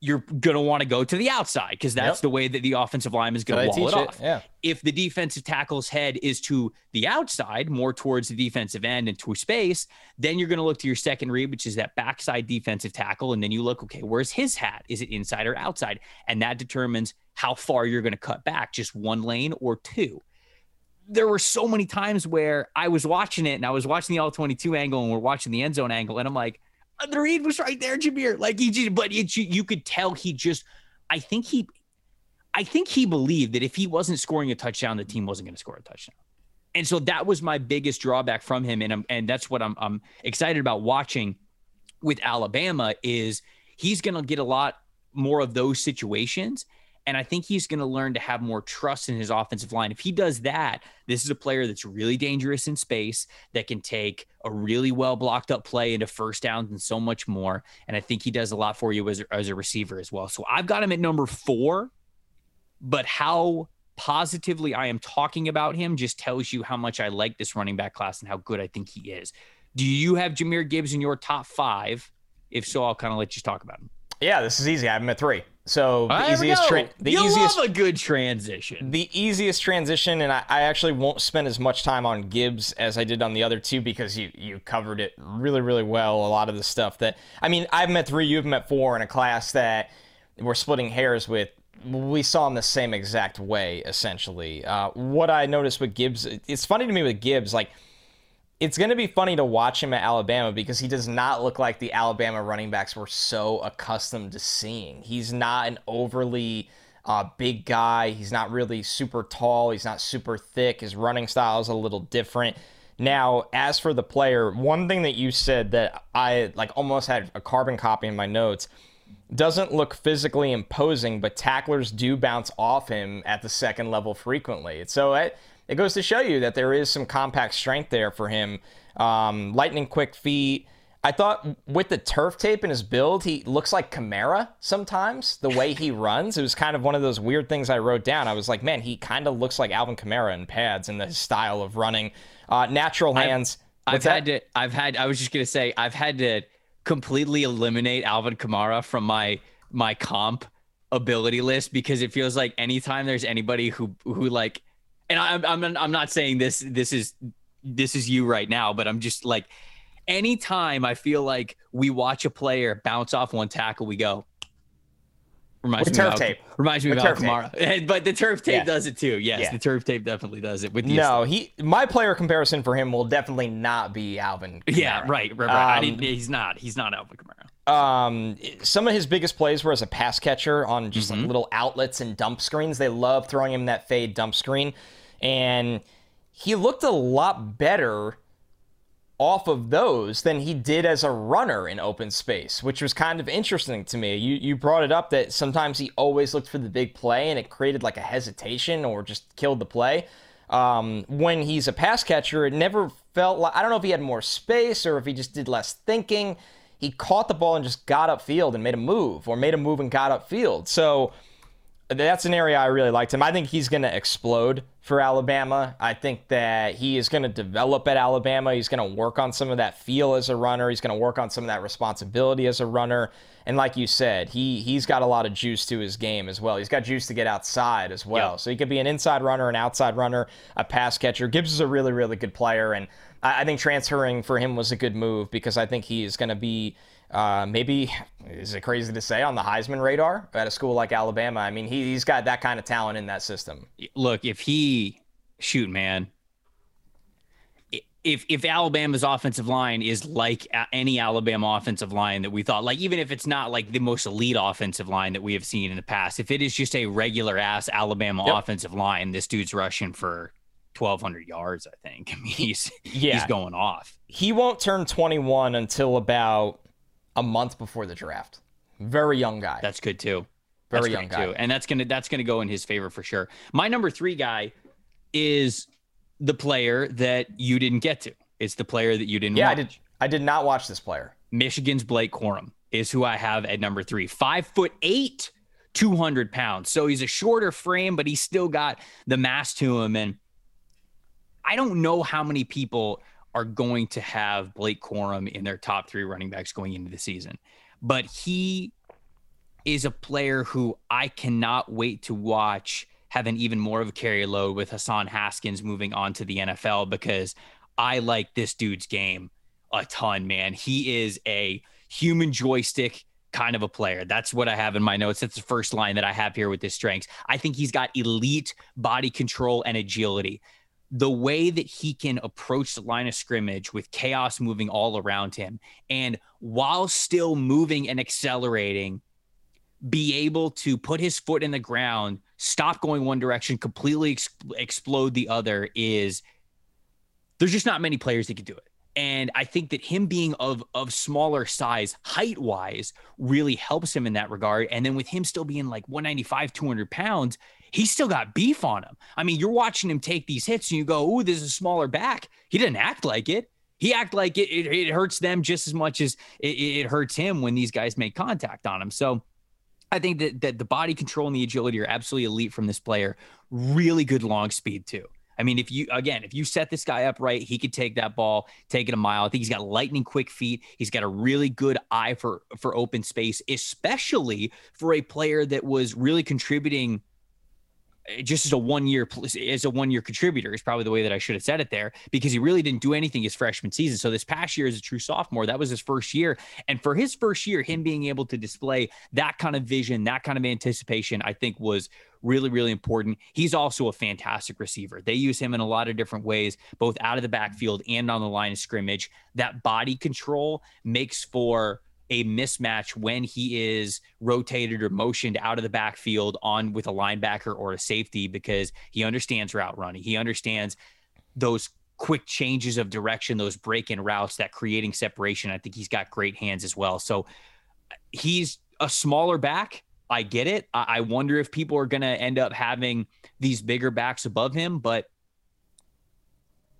Speaker 1: you're going to want to go to the outside because that's yep. the way that the offensive line is going to wall it off.
Speaker 2: Yeah.
Speaker 1: If the defensive tackle's head is to the outside, more towards the defensive end and to space, then you're going to look to your second read, which is that backside defensive tackle. And then you look, okay, where's his hat? Is it inside or outside? And that determines how far you're going to cut back, just one lane or two. There were so many times where I was watching it and I was watching the all 22 angle and we're watching the end zone angle. And I'm like, the read was right there, Jahmyr. Like he just, but it, you could tell he just, I think he, I think he believed that if he wasn't scoring a touchdown, the team wasn't going to score a touchdown. And so that was my biggest drawback from him. And I'm, and that's what I'm, I'm excited about watching with Alabama is he's going to get a lot more of those situations. And I think he's going to learn to have more trust in his offensive line. If he does that, this is a player that's really dangerous in space that can take a really well blocked up play into first downs and so much more. And I think he does a lot for you as, as a receiver as well. So I've got him at number four, but how positively I am talking about him just tells you how much I like this running back class and how good I think he is. Do you have Jahmyr Gibbs in your top five? If so, I'll kind of let you talk about him.
Speaker 2: Yeah, this is easy. I have him at three. So the easiest, tra- the
Speaker 1: you
Speaker 2: easiest,
Speaker 1: love a good transition.
Speaker 2: the easiest transition, and I, I actually won't spend as much time on Gibbs as I did on the other two because you you covered it really really well. A lot of the stuff that I mean, I've met three, you've met four in a class that we're splitting hairs with. We saw him the same exact way, essentially. Uh, what I noticed with Gibbs, it's funny to me with Gibbs, like it's going to be funny to watch him at Alabama because he does not look like the Alabama running backs we're so accustomed to seeing. He's not an overly uh, big guy. He's not really super tall. He's not super thick. His running style is a little different. Now, as for the player, one thing that you said that I like almost had a carbon copy in my notes doesn't look physically imposing, but tacklers do bounce off him at the second level frequently. So it, it goes to show you that there is some compact strength there for him. Um, lightning quick feet. I thought with the turf tape in his build, he looks like Kamara sometimes, the way he runs. It was kind of one of those weird things I wrote down. I was like, man, he kind of looks like Alvin Kamara in pads and the style of running. Uh, natural hands.
Speaker 1: I've
Speaker 2: that?
Speaker 1: had to. I've had. I was just gonna say. I've had to completely eliminate Alvin Kamara from my my comp ability list because it feels like anytime there's anybody who who like, and I'm I'm I'm not saying this this is this is you right now, but I'm just like, anytime I feel like we watch a player bounce off one tackle, we go. Reminds
Speaker 2: With
Speaker 1: me
Speaker 2: turf
Speaker 1: of,
Speaker 2: tape.
Speaker 1: Reminds me
Speaker 2: With
Speaker 1: of
Speaker 2: turf
Speaker 1: Kamara, but the turf tape
Speaker 2: Yeah.
Speaker 1: does it too. Yes,
Speaker 2: Yeah.
Speaker 1: the turf tape definitely does it. With
Speaker 2: No, he. My player comparison for him will definitely not be Alvin.
Speaker 1: Yeah,
Speaker 2: Kamara.
Speaker 1: right, right, right. I
Speaker 2: Um,
Speaker 1: didn't, he's not. He's not Alvin Kamara.
Speaker 2: Um, some of his biggest plays were as a pass catcher on just
Speaker 1: Mm-hmm.
Speaker 2: like little outlets and dump screens. They love throwing him that fade dump screen, and he looked a lot better off of those than he did as a runner in open space, which was kind of interesting to me. You you brought it up that sometimes he always looked for the big play and it created like a hesitation or just killed the play. Um, when he's a pass catcher, it never felt like I don't know if he had more space or if he just did less thinking. He caught the ball and just got upfield and made a move, or made a move and got upfield. So that's an area I really liked him. I think he's going to explode for Alabama. I think that he is going to develop at Alabama. He's going to work on some of that feel as a runner. He's going to work on some of that responsibility as a runner. And like you said, he he's got a lot of juice to his game as well. He's got juice to get outside as well.
Speaker 1: Yep.
Speaker 2: So he could be an inside runner, an outside runner, a pass catcher. Gibbs is a really really good player, and I, I think transferring for him was a good move because I think he is going to be uh, maybe is it crazy to say on the Heisman radar at a school like Alabama? I mean, he, he's got that kind of talent in that system.
Speaker 1: Look, if he shoot, man, if if Alabama's offensive line is like any Alabama offensive line that we thought, like even if it's not like the most elite offensive line that we have seen in the past, if it is just a regular ass Alabama
Speaker 2: Yep.
Speaker 1: offensive line, this dude's rushing for. 1200 yards i think i mean he's
Speaker 2: Yeah.
Speaker 1: he's going off
Speaker 2: He won't turn 21 until about a month before the draft. Very young guy.
Speaker 1: That's good too.
Speaker 2: Very
Speaker 1: That's
Speaker 2: young guy.
Speaker 1: too. And that's gonna that's gonna go in his favor for sure. My number three guy is the player that you didn't get to. It's the player that you didn't
Speaker 2: yeah, I did. I did not watch this player.
Speaker 1: Michigan's Blake Corum is who I have at number three. Five foot eight, 200 pounds. So he's a shorter frame, but he's still got the mass to him. And I don't know how many people are going to have Blake Corum in their top three running backs going into the season, but he is a player who I cannot wait to watch have an even more of a carry load with Hassan Haskins moving on to the NFL because I like this dude's game a ton, man. He is a human joystick kind of a player. That's what I have in my notes. That's the first line that I have here with his strengths. I think he's got elite body control and agility. The way that he can approach the line of scrimmage with chaos moving all around him and while still moving and accelerating, be able to put his foot in the ground, stop going one direction, completely ex- explode the other is there's just not many players that can do it. And I think that him being of of smaller size, height wise, really helps him in that regard. And then with him still being like 195, 200 pounds, he's still got beef on him. I mean, you're watching him take these hits and you go, "Ooh, this is a smaller back." He didn't act like it. He act like it. It, it hurts them just as much as it, it hurts him when these guys make contact on him. So. I think that that the body control and the agility are absolutely elite from this player. Really good long speed too. I mean, if you again, if you set this guy up right, he could take that ball, take it a mile. I think he's got lightning quick feet. He's got a really good eye for for open space, especially for a player that was really contributing just as a one year as a one year contributor is probably the way that I should have said it there because he really didn't do anything his freshman season. So this past year as a true sophomore, that was his first year, and for his first year, him being able to display that kind of vision, that kind of anticipation, I think was really really important. He's also a fantastic receiver. They use him in a lot of different ways, both out of the backfield and on the line of scrimmage. That body control makes for a mismatch when he is rotated or motioned out of the backfield on with a linebacker or a safety because he understands route running. He understands those quick changes of direction, those break in routes, that creating separation. I think he's got great hands as well. So he's a smaller back. I get it. I wonder if people are going to end up having these bigger backs above him, but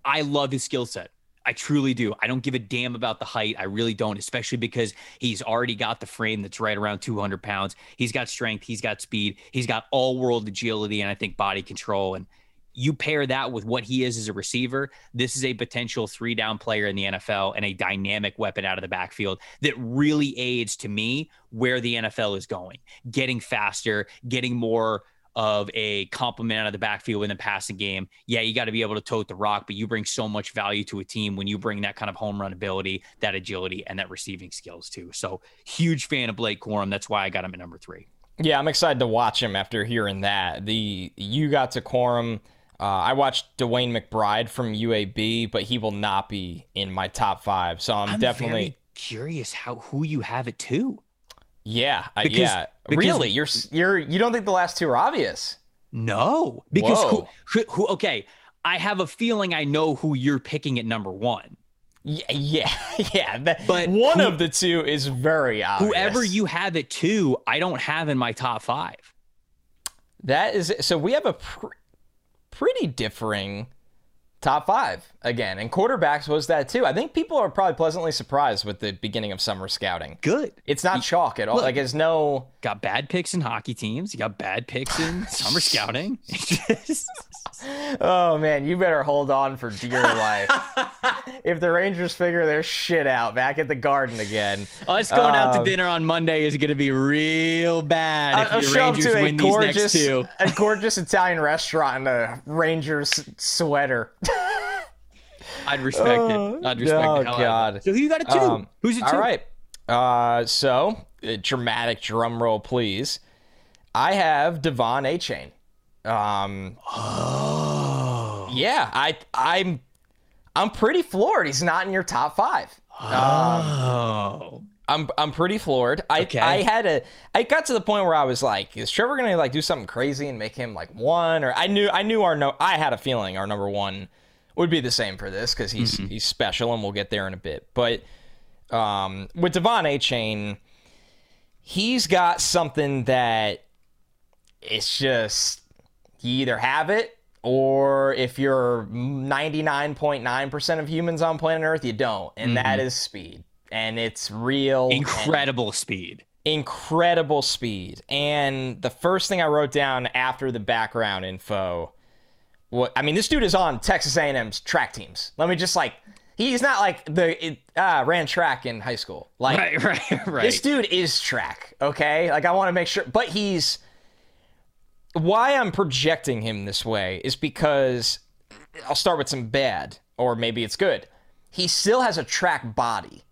Speaker 1: I love his skill set. I truly do. I don't give a damn about the height. I really don't, especially because he's already got the frame that's right around 200 pounds. He's got strength, he's got speed, he's got all world agility, and I think body control. And you pair that with what he is as a receiver, this is a potential three down player in the NFL and a dynamic weapon out of the backfield that really aids to me where the NFL is going, getting faster, getting more of a compliment out of the backfield in the passing game. Yeah, you got to be able to tote the rock, but you bring so much value to a team when you bring that kind of home run ability, that agility, and that receiving skills too. So huge fan of Blake Corum. That's why I got him at number three.
Speaker 2: Yeah, I'm excited to watch him after hearing that. The you got to Corum. Uh, I watched DeWayne McBride from UAB, but he will not be in my top five. So I'm,
Speaker 1: I'm
Speaker 2: definitely
Speaker 1: curious how who you have it to.
Speaker 2: Yeah, because, yeah. Because, really, you're you're you don't think the last two are obvious?
Speaker 1: No, because who, who, who, Okay, I have a feeling I know who you're picking at number one.
Speaker 2: Yeah, yeah, yeah. but one who, of the two is very obvious.
Speaker 1: Whoever you have it to, I don't have in my top five.
Speaker 2: That is so. We have a pr- pretty differing top five again. And quarterbacks was that too. I think people are probably pleasantly surprised with the beginning of summer scouting.
Speaker 1: Good.
Speaker 2: It's not chalk at all. Look, like it's no
Speaker 1: got bad picks in hockey teams. You got bad picks in summer scouting.
Speaker 2: oh man, you better hold on for dear life. if the Rangers figure their shit out back at the Garden again,
Speaker 1: us going um, out to um, dinner on Monday is going to be real bad if the Rangers win gorgeous, these next two.
Speaker 2: a gorgeous Italian restaurant in a Rangers sweater.
Speaker 1: I'd respect it. I'd respect oh, it. God. So who you got it two? Um, Who's it two?
Speaker 2: All right. Uh, so, uh, dramatic drum roll, please. I have De'Von Achane. Um,
Speaker 1: oh.
Speaker 2: Yeah, I I'm I'm pretty floored. He's not in your top five.
Speaker 1: Oh.
Speaker 2: Um, I'm I'm pretty floored. I okay. I had a I got to the point where I was like, is Trevor gonna like do something crazy and make him like one? Or I knew I knew our no I had a feeling our number one would be the same for this because he's mm-hmm. he's special and we'll get there in a bit. But um, with De'Von Achane, he's got something that it's just you either have it or if you're 99.9% of humans on planet Earth, you don't. And mm-hmm. that is speed. And it's real.
Speaker 1: Incredible speed.
Speaker 2: Incredible speed. And the first thing I wrote down after the background info, what I mean, this dude is on Texas A&M's track teams. Let me just like he's not like the it, uh, ran track in high school. Like
Speaker 1: right, right, right.
Speaker 2: This dude is track. Okay, like I want to make sure, but he's why I'm projecting him this way is because I'll start with some bad, or maybe it's good. He still has a track body,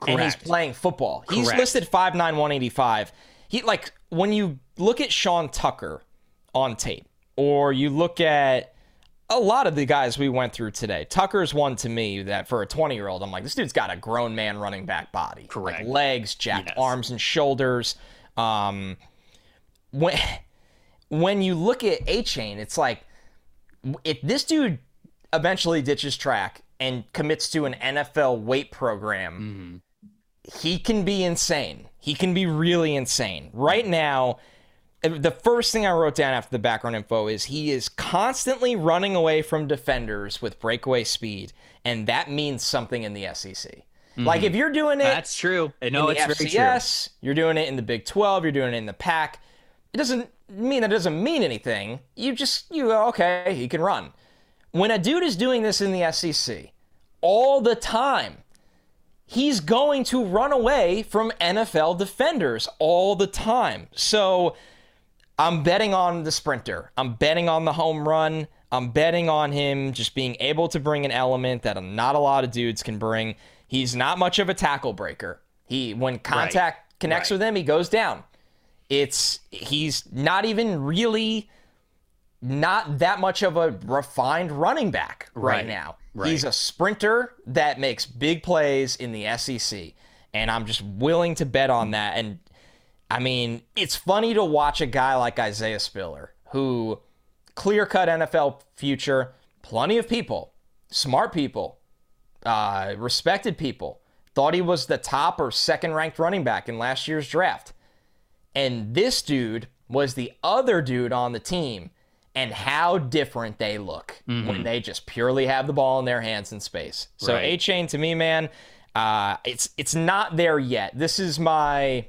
Speaker 2: Correct. and he's playing football. Correct. He's listed five nine one eighty five. He like when you look at Sean Tucker on tape, or you look at a lot of the guys we went through today. Tucker's one to me that for a 20 year old, I'm like, this dude's got a grown man running back body.
Speaker 1: Correct.
Speaker 2: Like legs, jacked yes. arms and shoulders. Um, when when you look at Achane, it's like if this dude eventually ditches track and commits to an NFL weight program, mm-hmm. he can be insane. He can be really insane. Right now, the first thing I wrote down after the background info is he is constantly running away from defenders with breakaway speed, and that means something in the SEC. Mm-hmm. Like if you're doing it,
Speaker 1: that's true. No, it's FCS, very true.
Speaker 2: You're doing it in the Big 12. You're doing it in the Pac. It doesn't mean that doesn't mean anything. You just you go okay, he can run. when a dude is doing this in the SEC all the time, he's going to run away from NFL defenders all the time. So I'm betting on the sprinter. I'm betting on the home run. I'm betting on him just being able to bring an element that not a lot of dudes can bring. He's not much of a tackle breaker. He when contact right. connects right. with him, he goes down. It's he's not even really not that much of a refined running back right, right now. Right. He's a sprinter that makes big plays in the SEC. And I'm just willing to bet on that. And I mean, it's funny to watch a guy like Isaiah Spiller, who clear cut NFL future, plenty of people, smart people, uh, respected people, thought he was the top or second ranked running back in last year's draft. And this dude was the other dude on the team and how different they look mm-hmm. when they just purely have the ball in their hands in space. So right. Achane to me, man, uh, it's it's not there yet. This is my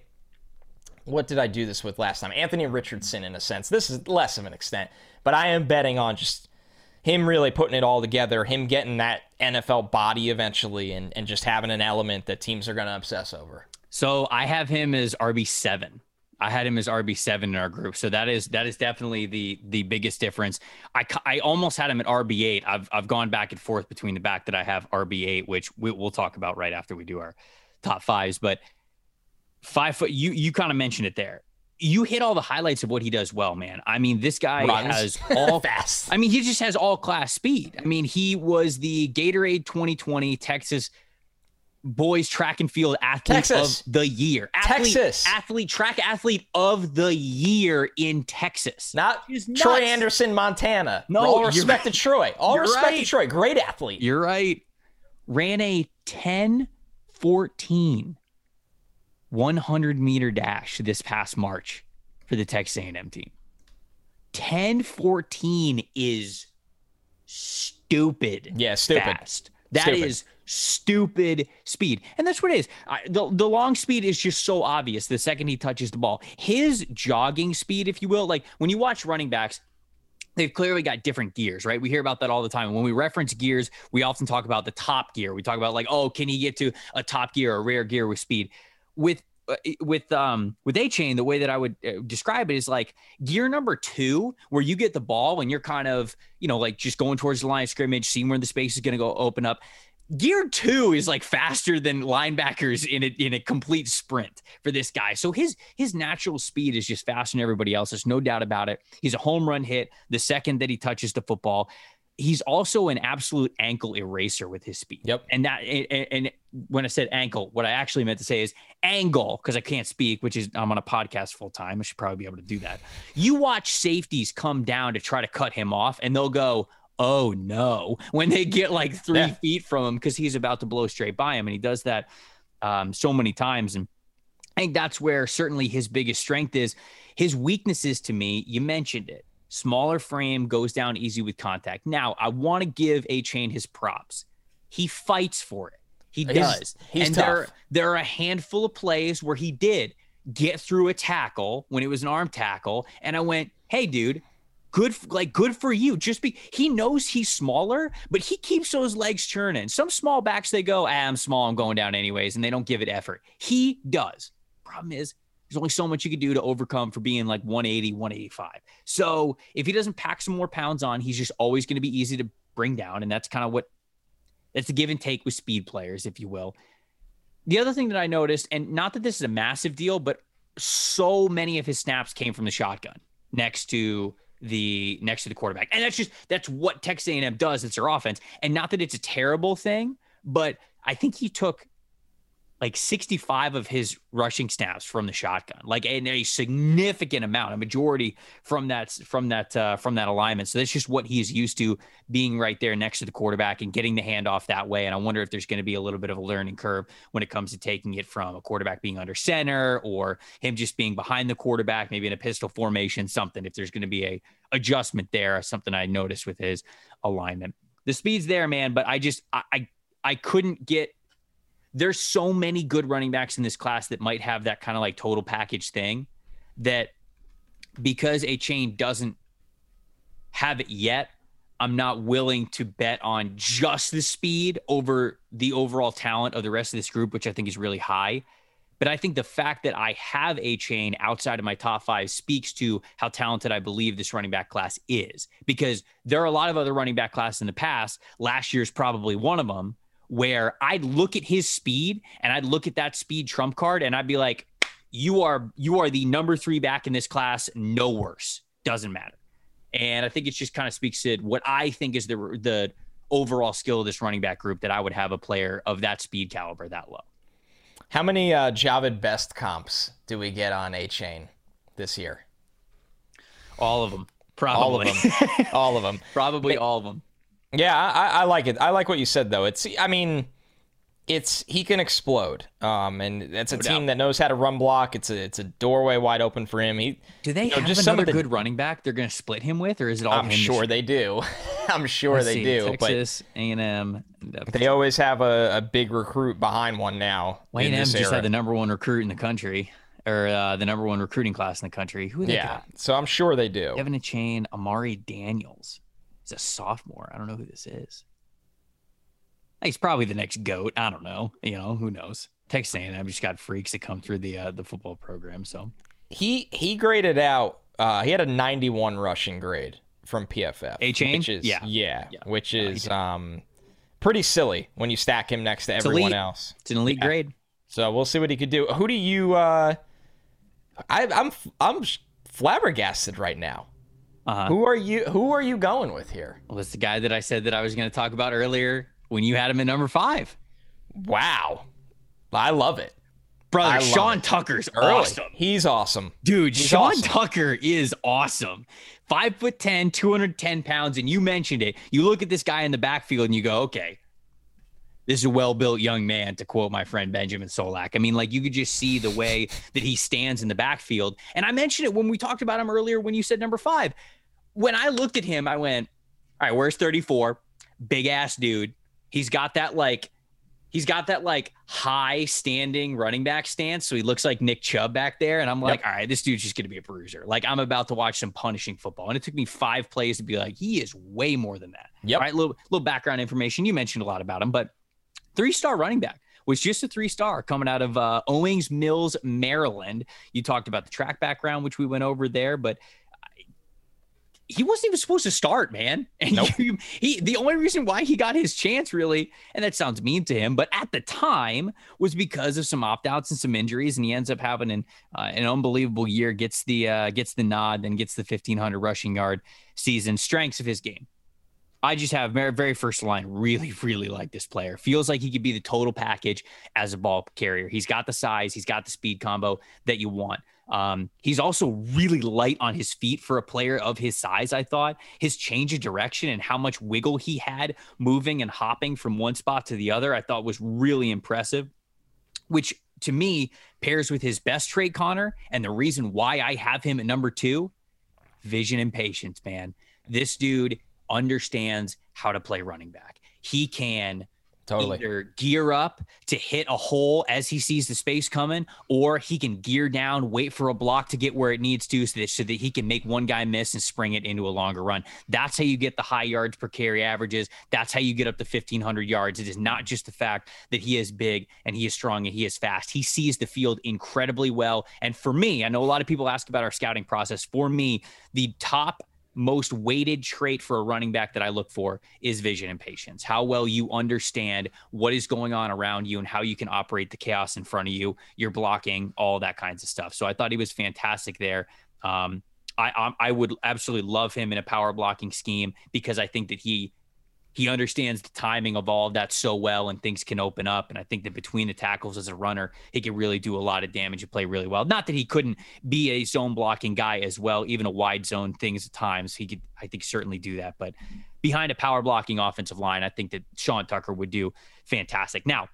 Speaker 2: what did I do this with last time? Anthony Richardson, in a sense. This is less of an extent, but I am betting on just him really putting it all together, him getting that NFL body eventually, and, and just having an element that teams are going to obsess over.
Speaker 1: So I have him as RB seven. I had him as RB seven in our group, so that is that is definitely the the biggest difference. I, I almost had him at RB eight. I've I've gone back and forth between the back that I have RB eight, which we, will talk about right after we do our top fives. But five foot, you you kind of mentioned it there. You hit all the highlights of what he does well, man. I mean, this guy Runs. has all
Speaker 2: fast.
Speaker 1: I mean, he just has all class speed. I mean, he was the Gatorade 2020 Texas boys track and field athlete Texas. of the year.
Speaker 2: Athlete, Texas.
Speaker 1: Athlete, track athlete of the year in Texas.
Speaker 2: Not Troy Andersen, Montana. No, all respect right. to Troy. All respect right. to Troy. Great athlete.
Speaker 1: You're right. Ran a 10 14 100 meter dash this past March for the Texas A&M team. 10 14 is stupid.
Speaker 2: Yeah, stupid.
Speaker 1: Fast. That stupid. is stupid speed. And that's what it is. I, the, the long speed is just so obvious the second he touches the ball. His jogging speed, if you will, like when you watch running backs, they've clearly got different gears, right? We hear about that all the time. When we reference gears, we often talk about the top gear. We talk about like, oh, can he get to a top gear or rare gear with speed? With uh, with um with Achane the way that i would uh, describe it is like gear number two where you get the ball and you're kind of you know like just going towards the line of scrimmage seeing where the space is going to go open up gear two is like faster than linebackers in a, in a complete sprint for this guy. So his his natural speed is just faster than everybody else. There's no doubt about it. He's a home run hit the second that he touches the football. He's also an absolute ankle eraser with his speed.
Speaker 2: Yep.
Speaker 1: And that and, and when I said ankle, what I actually meant to say is angle because I can't speak, which is I'm on a podcast full time. I should probably be able to do that. You watch safeties come down to try to cut him off, and they'll go oh no, when they get like three yeah. feet from him because he's about to blow straight by him. And he does that um, so many times. And I think that's where certainly his biggest strength is. His weaknesses to me, you mentioned it. Smaller frame goes down easy with contact. Now, I want to give Achane his props. He fights for it. He does.
Speaker 2: He's
Speaker 1: and
Speaker 2: tough.
Speaker 1: there there are a handful of plays where he did get through a tackle when it was an arm tackle. And I went, hey, dude, good like good for you. Just be he knows he's smaller but he keeps those legs churning. Some small backs they go ah, i'm small i'm going down anyways and they don't give it effort. He does. Problem is there's only so much you can do to overcome for being like 180 185 so if he doesn't pack some more pounds on he's just always going to be easy to bring down and that's kind of what that's the give and take with speed players if you will. The other thing that i noticed and not that this is a massive deal but so many of his snaps came from the shotgun next to the next to the quarterback. And that's just that's what Texas A&M does. It's their offense. And not that it's a terrible thing, but I think he took like 65 of his rushing snaps from the shotgun, like in a significant amount, a majority from that from that uh, from that alignment. So that's just what he's used to being right there next to the quarterback and getting the handoff that way. And I wonder if there's going to be a little bit of a learning curve when it comes to taking it from a quarterback being under center or him just being behind the quarterback, maybe in a pistol formation, something. If there's going to be a adjustment there, something I noticed with his alignment. The speed's there, man, but I just I, I, I couldn't get there's so many good running backs in this class that might have that kind of like total package thing that because Achane doesn't have it yet, I'm not willing to bet on just the speed over the overall talent of the rest of this group, which I think is really high. But I think the fact that I have Achane outside of my top five speaks to how talented I believe this running back class is. Because there are a lot of other running back classes in the past. Last year's probably one of them where I'd look at his speed and I'd look at that speed trump card and I'd be like, you are you are the number three back in this class, no worse. Doesn't matter. And I think it just kind of speaks to what I think is the the overall skill of this running back group that I would have a player of that speed caliber that low.
Speaker 2: How many uh, Jahvid Best comps do we get on Achane this year?
Speaker 1: All of them. Probably.
Speaker 2: All of them. all of them.
Speaker 1: Probably all of them.
Speaker 2: Yeah, I, I, like it. I like what you said though. It's I mean, it's he can explode. Um, and it's a no team doubt. that knows how to run block. It's a it's a doorway wide open for him. He
Speaker 1: do they you know, have just another the, good running back? They're going to split him with, or is it all?
Speaker 2: I'm sure they do. I'm sure Let's they see, do.
Speaker 1: Texas A and M.
Speaker 2: They always have a, a big recruit behind one now.
Speaker 1: Wayne M just era. had the number one recruit in the country. Or uh, the number one recruiting class in the country. Who yeah, got?
Speaker 2: so I'm sure they do.
Speaker 1: Kevin Achane, Amari Daniels. He's a sophomore. I don't know who this is. He's probably the next goat. I don't know. You know, who knows? Texas A&M just got freaks that come through the uh, the football program. So
Speaker 2: he he graded out. Uh, he had a 91 rushing grade from PFF. Which is yeah, yeah, yeah. which is um pretty silly when you stack him next to it's everyone
Speaker 1: elite.
Speaker 2: else.
Speaker 1: It's an elite yeah. grade.
Speaker 2: So we'll see what he could do. Who do you? uh I, I'm I'm flabbergasted right now. Uh-huh. Who are you? Who are you going with here?
Speaker 1: Well, it's the guy that I said that I was going to talk about earlier when you had him at number five.
Speaker 2: Wow, I love it,
Speaker 1: brother. I Sean Tucker's Early. awesome.
Speaker 2: He's awesome,
Speaker 1: dude. He's Sean awesome. Tucker is awesome. Five foot 10, 210 pounds, and you mentioned it. You look at this guy in the backfield and you go, okay, this is a well-built young man to quote my friend benjamin solak i mean like you could just see the way that he stands in the backfield and i mentioned it when we talked about him earlier when you said number five when i looked at him i went all right where's 34 big ass dude he's got that like he's got that like high standing running back stance. So he looks like Nick Chubb back there. And I'm like, yep. all right, this dude's just going to be a bruiser. Like I'm about to watch some punishing football. And it took me five plays to be like, he is way more than that.
Speaker 2: Yeah.
Speaker 1: All right. Little, little background information. You mentioned a lot about him, but three star running back was just a three star coming out of uh, Owings Mills, Maryland. You talked about the track background, which we went over there, but he wasn't even supposed to start, man. And nope. he, he, the only reason why he got his chance, really, and that sounds mean to him, but at the time was because of some opt outs and some injuries, and he ends up having an uh, an unbelievable year. Gets the uh, gets the nod, then gets the fifteen hundred rushing yard season. Strengths of his game. I just have very, very first line. Really, really like this player. Feels like he could be the total package as a ball carrier. He's got the size, he's got the speed combo that you want. Um, he's also really light on his feet for a player of his size. I thought his change of direction and how much wiggle he had moving and hopping from one spot to the other, I thought was really impressive. Which to me pairs with his best trait, Connor, and the reason why I have him at number two vision and patience, man. This dude understands how to play running back. He can
Speaker 2: totally.
Speaker 1: either gear up to hit a hole as he sees the space coming, or he can gear down, wait for a block to get where it needs to, so that, so that he can make one guy miss and spring it into a longer run. That's how you get the high yards per carry averages. That's how you get up to 1,500 yards. It is not just the fact that he is big and he is strong and he is fast. He sees the field incredibly well. And for me, I know a lot of people ask about our scouting process. For me, the top most weighted trait for a running back that I look for is vision and patience. How well you understand what is going on around you and how you can operate the chaos in front of you. You're blocking all that kinds of stuff. So I thought he was fantastic there. Um, I, I would absolutely love him in a power blocking scheme because I think that he he understands the timing of all of that so well and things can open up. And I think that between the tackles as a runner, he can really do a lot of damage and play really well. Not that he couldn't be a zone blocking guy as well, even a wide zone things at times. He could, I think, certainly do that. But behind a power blocking offensive line, I think that Sean Tucker would do fantastic. Now,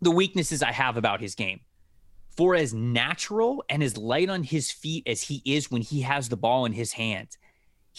Speaker 1: the weaknesses I have about his game. For as natural and as light on his feet as he is when he has the ball in his hands,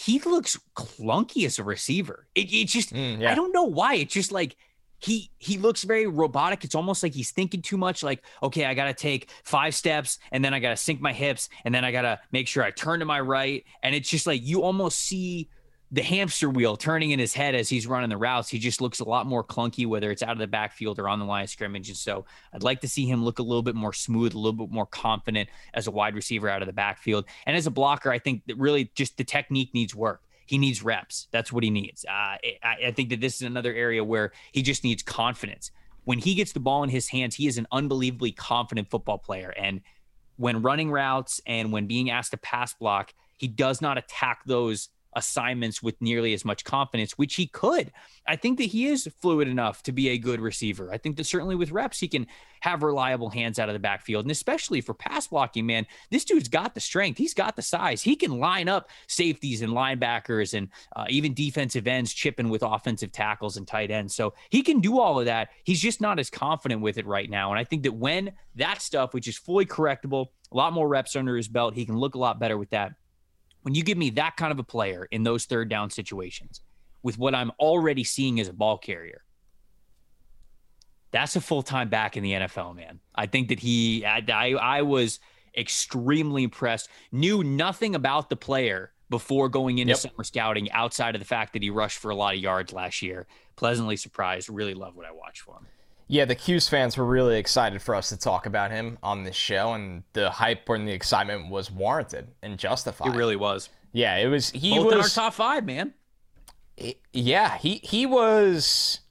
Speaker 1: he looks clunky as a receiver. It, it just mm, yeah. I don't know why. It's just like he he looks very robotic. It's almost like he's thinking too much. Like, okay, I gotta take five steps and then I gotta sink my hips and then I gotta make sure I turn to my right. And it's just like you almost see the hamster wheel turning in his head as he's running the routes. He just looks a lot more clunky, whether it's out of the backfield or on the line of scrimmage. And so I'd like to see him look a little bit more smooth, a little bit more confident as a wide receiver out of the backfield. And as a blocker, I think that really just the technique needs work. He needs reps. That's what he needs. Uh, I, I think that this is another area where he just needs confidence. When he gets the ball in his hands, he is an unbelievably confident football player. And when running routes and when being asked to pass block, he does not attack those assignments with nearly as much confidence, which he could. I think that he is fluid enough to be a good receiver. I think that certainly with reps, he can have reliable hands out of the backfield. And especially for pass blocking, man, this dude's got the strength. He's got the size. He can line up safeties and linebackers and uh, even defensive ends chipping with offensive tackles and tight ends. So he can do all of that. He's just not as confident with it right now. And I think that when that stuff, which is fully correctable, a lot more reps under his belt, he can look a lot better with that when you give me that kind of a player in those third down situations with what I'm already seeing as a ball carrier, that's a full time back in the NFL, man. I think that he, I, I, I was extremely impressed, knew nothing about the player before going into yep. summer scouting outside of the fact that he rushed for a lot of yards last year. Pleasantly surprised. Really love what I watched for him.
Speaker 2: Yeah, the 'Cuse fans were really excited for us to talk about him on this show, and the hype and the excitement was warranted and justified.
Speaker 1: It really was.
Speaker 2: Yeah, it was. He
Speaker 1: Both
Speaker 2: was
Speaker 1: in our top five, man.
Speaker 2: yeah, he he was.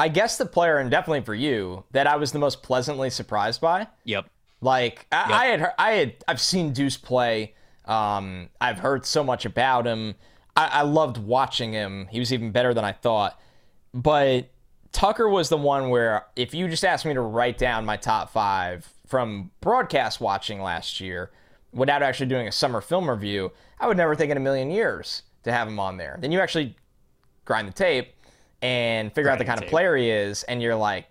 Speaker 2: I guess the player, and definitely for you, that I was the most pleasantly surprised by.
Speaker 1: Yep.
Speaker 2: Like I, yep. I had, I had, I've seen Deuce play. Um, I've heard so much about him. I, I loved watching him. He was even better than I thought. But Tucker was the one where if you just asked me to write down my top five from broadcast watching last year without actually doing a summer film review, I would never think in a million years to have him on there. Then you actually grind the tape and figure grind out the kind the of player he is, and you're like,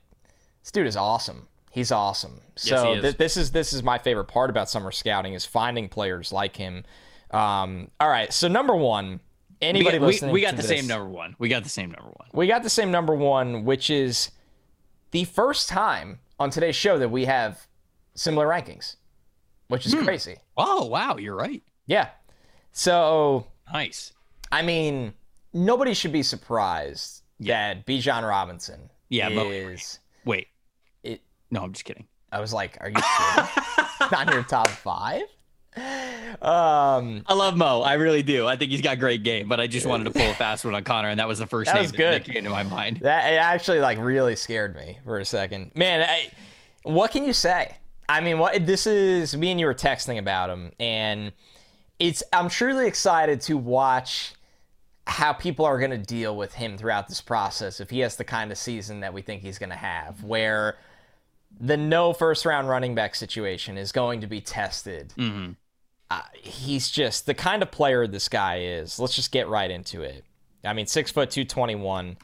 Speaker 2: this dude is awesome. He's awesome. Yes, so is. Th- this is this is my favorite part about summer scouting is finding players like him. Um, all right, so number one, anybody
Speaker 1: we,
Speaker 2: listening
Speaker 1: we, we got the
Speaker 2: this,
Speaker 1: same number one. We got the same number one.
Speaker 2: We got the same number one, which is the first time on today's show that we have similar rankings, which is hmm. crazy.
Speaker 1: Oh wow, you're right.
Speaker 2: Yeah. So
Speaker 1: nice.
Speaker 2: I mean, nobody should be surprised yeah. that Bijan Robinson
Speaker 1: yeah,
Speaker 2: is.
Speaker 1: Wait. It. No, I'm just kidding.
Speaker 2: I was like, "Are you? Not in your top five? Um,
Speaker 1: I love Mo. I really do. I think he's got great game, but I just wanted to pull a fast one on Connor, and that was the first that name good. that came to my mind.
Speaker 2: That it actually like really scared me for a second. Man, I, what can you say? I mean, what this is me and you were texting about him, and it's I'm truly excited to watch how people are going to deal with him throughout this process if he has the kind of season that we think he's going to have, where the no first round running back situation is going to be tested.
Speaker 1: Mm-hmm
Speaker 2: uh, he's just the kind of player this guy is. Let's just get right into it. I mean, six foot two, 21.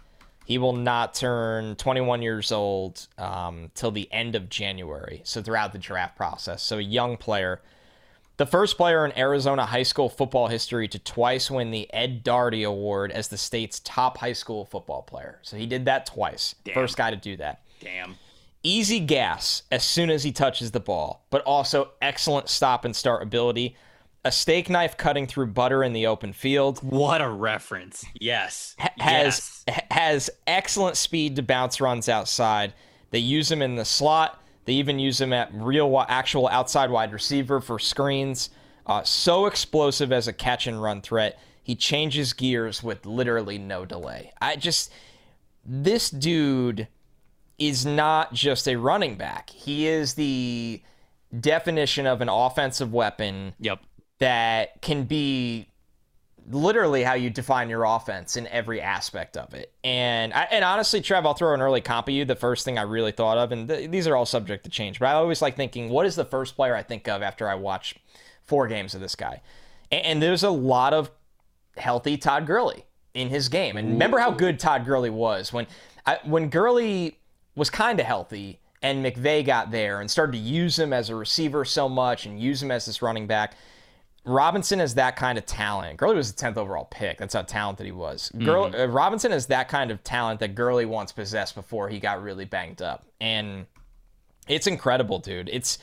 Speaker 2: He will not turn 21 years old um, till the end of January. So throughout the draft process, so a young player. The first player in Arizona high school football history to twice win the Ed Doherty Award as the state's top high school football player. So he did that twice. Damn. First guy to do that.
Speaker 1: Damn
Speaker 2: easy gas as soon as he touches the ball, but also excellent stop and start ability. A steak knife cutting through butter in the open field.
Speaker 1: What a reference. Yes.
Speaker 2: has yes. has excellent speed to bounce runs outside. They use him in the slot. They even use him at real actual outside wide receiver for screens. Uh, so explosive as a catch and run threat. He changes gears with literally no delay. I just this dude is not just a running back. He is the definition of an offensive weapon.
Speaker 1: Yep.
Speaker 2: That can be literally how you define your offense in every aspect of it. And I, and honestly, Trev, I'll throw an early comp at you. The first thing I really thought of, and th- these are all subject to change, but I always like thinking, what is the first player I think of after I watch four games of this guy? And, and there's a lot of healthy Todd Gurley in his game. And remember how good Todd Gurley was when I, when Gurley was kind of healthy and McVay got there and started to use him as a receiver so much and use him as this running back. Robinson is that kind of talent. Gurley was the 10th overall pick. That's how talented he was. mm-hmm. uh, Robinson is that kind of talent that Gurley once possessed before he got really banged up. And it's incredible, dude. It's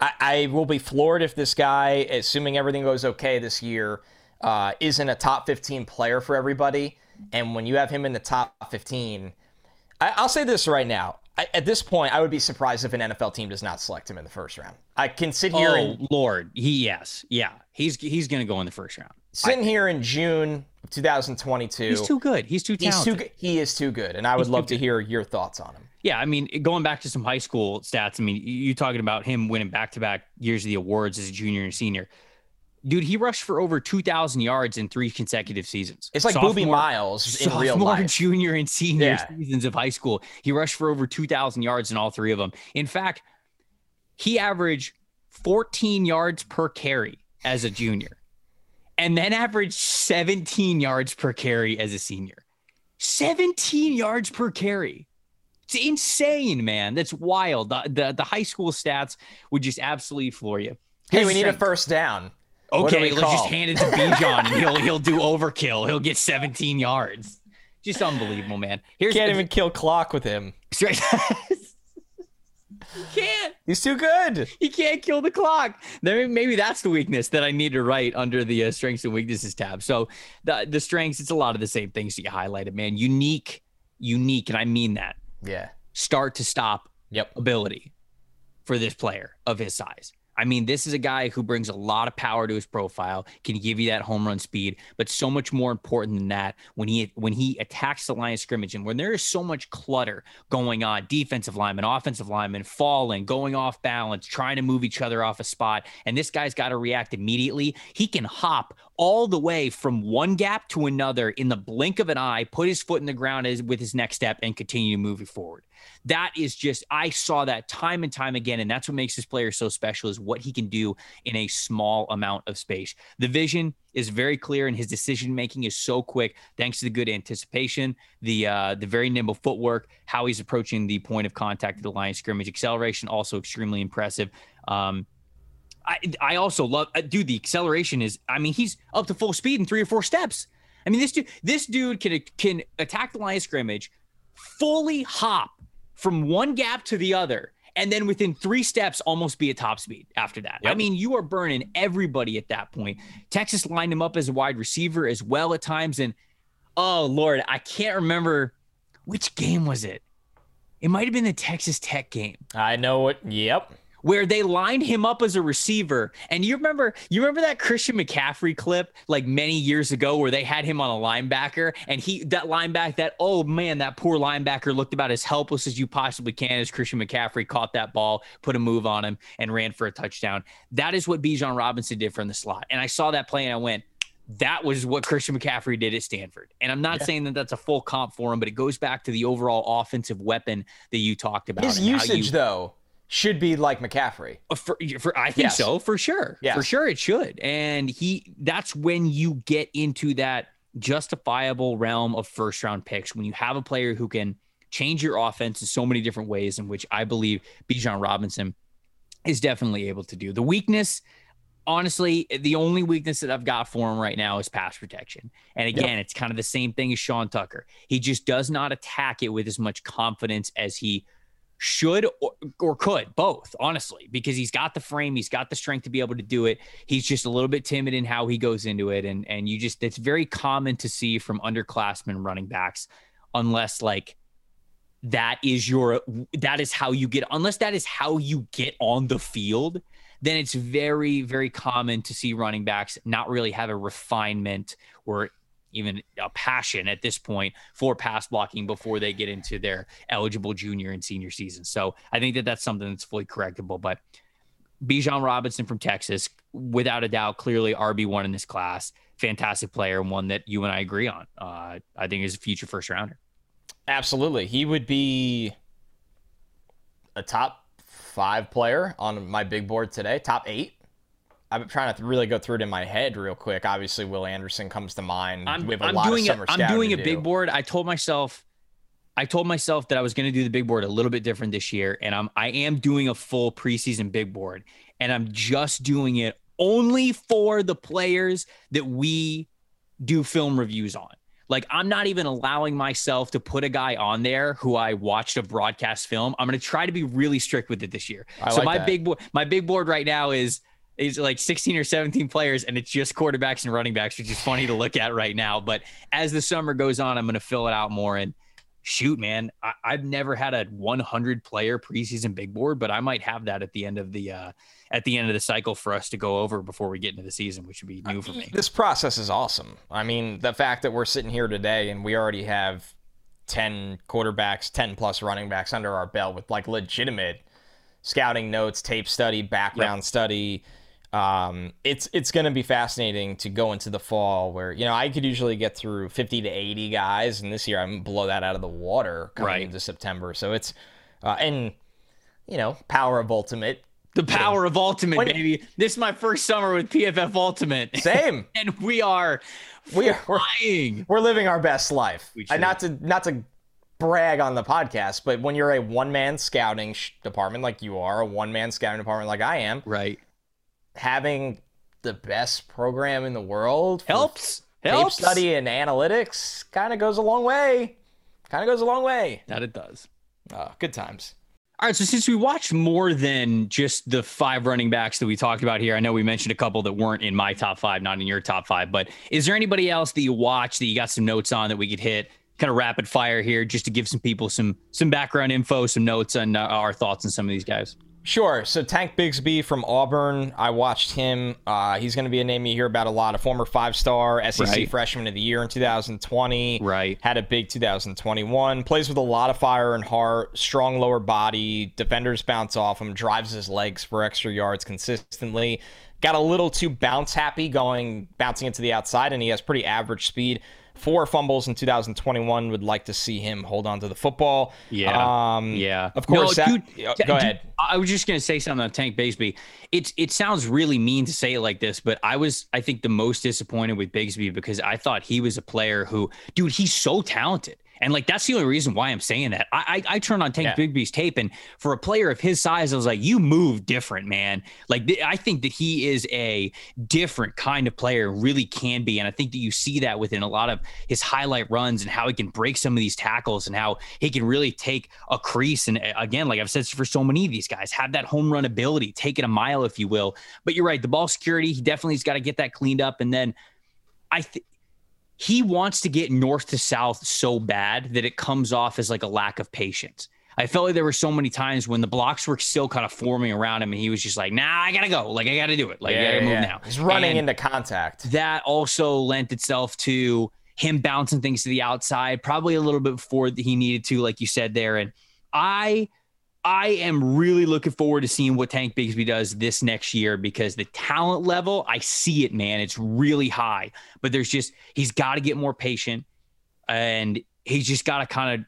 Speaker 2: I, I will be floored if this guy, assuming everything goes okay this year, uh, isn't a top 15 player for everybody. And when you have him in the top 15, I, will say this right now. I, at this point, I would be surprised if an NFL team does not select him in the first round. I can sit here. Oh and,
Speaker 1: Lord, he yes, yeah, he's he's going to go in the first round.
Speaker 2: Sitting here in June 2022,
Speaker 1: he's too good. He's too talented.
Speaker 2: He's too, he is too good, and I would he's love to hear your thoughts on him.
Speaker 1: Yeah, I mean, going back to some high school stats. I mean, you talking about him winning back to back years of the awards as a junior and senior Dude, he rushed for over 2,000 yards in three consecutive seasons.
Speaker 2: It's like sophomore, Boobie Miles in real life.
Speaker 1: junior, and senior yeah. seasons of high school. He rushed for over 2,000 yards in all three of them. In fact, he averaged 14 yards per carry as a junior and then averaged 17 yards per carry as a senior. 17 yards per carry. It's insane, man. That's wild. The, the, the high school stats would just absolutely floor you.
Speaker 2: Hey, we need a first down.
Speaker 1: Okay, let's just hand it to Bijan and he'll he'll do overkill. He'll get 17 yards. Just unbelievable, man.
Speaker 2: Here's can't even kill clock with him.
Speaker 1: Straight. He can't.
Speaker 2: He's too good.
Speaker 1: He can't kill the clock. Maybe that's the weakness that I need to write under the uh, strengths and weaknesses tab. So the the strengths, it's a lot of the same things that you highlighted, man. Unique, unique, and I mean that.
Speaker 2: Yeah.
Speaker 1: Start to stop.
Speaker 2: Yep.
Speaker 1: Ability for this player of his size. I mean, this is a guy who brings a lot of power to his profile, can give you that home run speed, but so much more important than that when he when he attacks the line of scrimmage and when there is so much clutter going on, defensive lineman, offensive lineman falling, going off balance, trying to move each other off a spot, and this guy's got to react immediately. He can hop all the way from one gap to another in the blink of an eye, put his foot in the ground as, with his next step, and continue moving forward that is just I saw that time and time again, and that's what makes this player so special is what he can do in a small amount of space. The vision is very clear, and his decision making is so quick thanks to the good anticipation, the uh, the very nimble footwork, how he's approaching the point of contact at the line scrimmage, acceleration also extremely impressive. Um, I, I also love, uh, dude. The acceleration is, I mean, he's up to full speed in three or four steps. I mean, this dude, this dude can can attack the line of scrimmage, fully hop from one gap to the other and then within three steps almost be a top speed after that. Yep. I mean, you are burning everybody at that point. Texas lined him up as a wide receiver as well at times. And oh Lord, I can't remember which game was it. It might have been the Texas Tech game.
Speaker 2: I know it. Yep
Speaker 1: where they lined him up as a receiver. And you remember, you remember that Christian McCaffrey clip like many years ago where they had him on a linebacker and he that linebacker that oh man, that poor linebacker looked about as helpless as you possibly can as Christian McCaffrey caught that ball, put a move on him, and ran for a touchdown. That is what Bijan Robinson did from the slot. And I saw that play and I went, that was what Christian McCaffrey did at Stanford. And I'm not yeah. saying that that's a full comp for him, but it goes back to the overall offensive weapon that you talked about.
Speaker 2: His usage, you, though, should be like McCaffrey.
Speaker 1: Uh, for, for I think yes. so, for sure. Yes. For sure it should. And he that's when you get into that justifiable realm of first round picks when you have a player who can change your offense in so many different ways in which I believe Bijan Robinson is definitely able to do. The weakness honestly, the only weakness that I've got for him right now is pass protection. And again, yep. it's kind of the same thing as Sean Tucker. He just does not attack it with as much confidence as he should or, or, could both honestly because he's got the frame he's got the strength to be able to do it. He's just a little bit timid in how he goes into it. And and you just it's very common to see from underclassmen running backs unless like that is your that is how you get unless that is how you get on the field then it's very very common to see running backs not really have a refinement or even a passion at this point for pass blocking before they get into their eligible junior and senior season. So I think that that's something that's fully correctable. But Bijan Robinson from Texas, without a doubt, clearly RB1 in this class. Fantastic player and one that you and I agree on. Uh, I think is a future first rounder.
Speaker 2: Absolutely. He would be a top five player on my big board today, top eight. I'm trying to really go through it in my head real quick. Obviously, Will Anderson comes to mind.
Speaker 1: I'm, we have a I'm lot doing of summer a, I'm doing a do. big board. I told myself, I told myself that I was going to do the big board a little bit different this year, and I'm I am doing a full preseason big board, and I'm just doing it only for the players that we do film reviews on. Like I'm not even allowing myself to put a guy on there who I watched a broadcast film. I'm going to try to be really strict with it this year. I so like my that. big board, my big board right now is It's like 16 or 17 players, and it's just quarterbacks and running backs, which is funny to look at right now. But as the summer goes on, I'm going to fill it out more. And shoot, man, I, have never had a 100 player preseason big board, but I might have that at the end of the uh, at the end of the cycle for us to go over before we get into the season, which would be new for me.
Speaker 2: This process is awesome. I mean, the fact that we're sitting here today and we already have 10 quarterbacks, 10 plus running backs under our belt with like legitimate scouting notes, tape study, background yep. study. Um, it's it's going to be fascinating to go into the fall where you know I could usually get through 50 to 80 guys, and this year I'm blow that out of the water coming right. into September. So it's uh, and you know power of ultimate
Speaker 1: the power of Ultimate, when, baby. This is my first summer with PFF Ultimate.
Speaker 2: Same.
Speaker 1: and we are we are
Speaker 2: flying. We're, we're living our best life. And not to not to brag on the podcast, but when you're a one man scouting sh- department like you are, a one man scouting department like I am,
Speaker 1: right?
Speaker 2: Having the best program in the world
Speaker 1: helps.
Speaker 2: Helps. study and analytics kind of goes a long way. Kind of goes a long way.
Speaker 1: That it does.
Speaker 2: Uh, good times.
Speaker 1: All right, so since we watched more than just the five running backs that we talked about here, I know we mentioned a couple that weren't in my top five, not in your top five, but is there anybody else that you watched that you got some notes on that we could hit kind of rapid fire here just to give some people some some background info, some notes on uh, our thoughts on some of these guys?
Speaker 2: Sure. So Tank Bigsby from Auburn, I watched him. Uh, he's going to be a name you hear about a lot. A former five-star SEC right. freshman of the year in 2020.
Speaker 1: Right.
Speaker 2: Had a big 2021. Plays with a lot of fire and heart. Strong lower body. Defenders bounce off him. Drives his legs for extra yards consistently. Got a little too bounce happy going bouncing into the outside, and he has pretty average speed four fumbles in 2021. Would like to see him hold on to the football.
Speaker 1: Yeah, um, yeah.
Speaker 2: Of course. No,
Speaker 1: dude,
Speaker 2: that, go ahead.
Speaker 1: I was just gonna say something on Tank Bigsby. It's it sounds really mean to say it like this, but I was I think the most disappointed with Bigsby because I thought he was a player who, dude, he's so talented. And like that's the only reason why I'm saying that. I I, I turned on Tank yeah. Bigsby's tape, and for a player of his size, I was like, you move different, man. Like th- I think that he is a different kind of player, really can be, and I think that you see that within a lot of his highlight runs and how he can break some of these tackles and how he can really take a crease. And eh, again, like I've said for so many of these guys, have that home run ability, take it a mile, if you will. But you're right, the ball security, he definitely has got to get that cleaned up, and then. I think he wants to get north to south so bad that it comes off as like a lack of patience. I felt like there were so many times when the blocks were still kind of forming around him, and he was just like, "Nah, I gotta go. Like I gotta do it. Like yeah, I gotta move yeah. now."
Speaker 2: He's running and into contact.
Speaker 1: That also lent itself to him bouncing things to the outside, probably a little bit before he needed to, like you said there. And I I am really looking forward to seeing what Tank Bigsby does this next year because the talent level, I see it, man. It's really high, but there's just, he's got to get more patient and he's just got to kind of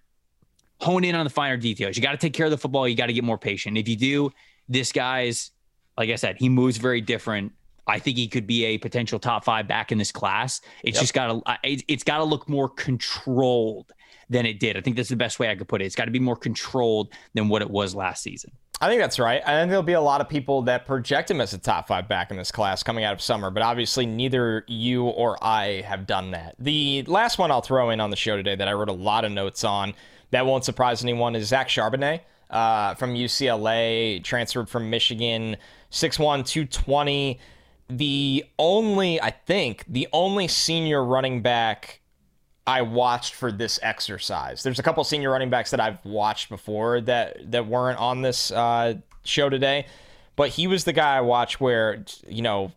Speaker 1: hone in on the finer details. You got to take care of the football. You got to get more patient. If you do, this guy's, like I said, he moves very different. I think he could be a potential top five back in this class. It's yep. just got to, it's got to look more controlled than it did. I think that's the best way I could put it. It's got to be more controlled than what it was last season.
Speaker 2: I think that's right. I think there'll be a lot of people that project him as a top five back in this class coming out of summer, but obviously neither you or I have done that. The last one I'll throw in on the show today that I wrote a lot of notes on that won't surprise anyone is Zach Charbonnet uh, from UCLA, transferred from Michigan, 6'1, 220. The only, I think, the only senior running back I watched for this exercise. There's a couple senior running backs that I've watched before that that weren't on this uh, show today, but he was the guy I watched where you know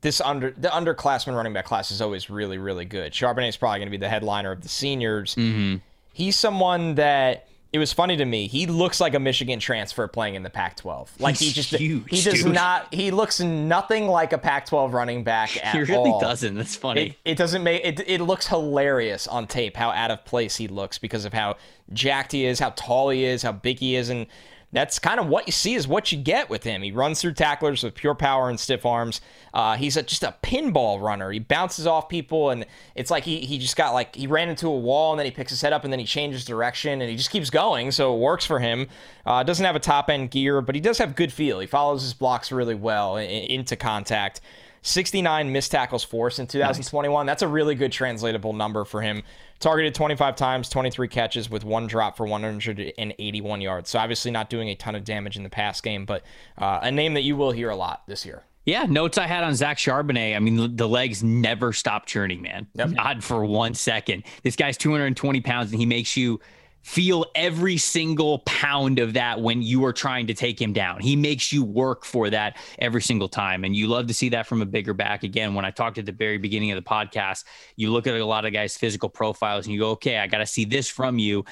Speaker 2: this under the underclassmen running back class is always really really good. Charbonnet is probably going to be the headliner of the seniors.
Speaker 1: Mm-hmm.
Speaker 2: He's someone that it was funny to me. He looks like a Michigan transfer playing in the Pac-12. Like he just huge, he does dude. not. He looks nothing like a Pac-12 running back at all.
Speaker 1: He really all. doesn't. That's funny.
Speaker 2: It, it, doesn't make it. It looks hilarious on tape how out of place he looks because of how jacked he is, how tall he is, how big he is, and that's kind of what you see is what you get with him. He runs through tacklers with pure power and stiff arms. Uh, he's a, just a pinball runner. He bounces off people, and it's like he he just got like he ran into a wall, and then he picks his head up, and then he changes direction, and he just keeps going. So it works for him. Uh, doesn't have a top end gear, but he does have good feel. He follows his blocks really well in, into contact. 69 missed tackles forced in 2021. Nice. That's a really good translatable number for him. Targeted 25 times, 23 catches with one drop for 181 yards. So obviously not doing a ton of damage in the pass game, but uh, a name that you will hear a lot this year.
Speaker 1: Yeah, notes I had on Zach Charbonnet. I mean, the legs never stop churning, man. Yep. Not for one second. This guy's 220 pounds, and he makes you feel every single pound of that when you are trying to take him down. He makes you work for that every single time. And you love to see that from a bigger back. Again, when I talked at the very beginning of the podcast, you look at a lot of guys' physical profiles and you go, okay, I got to see this from you.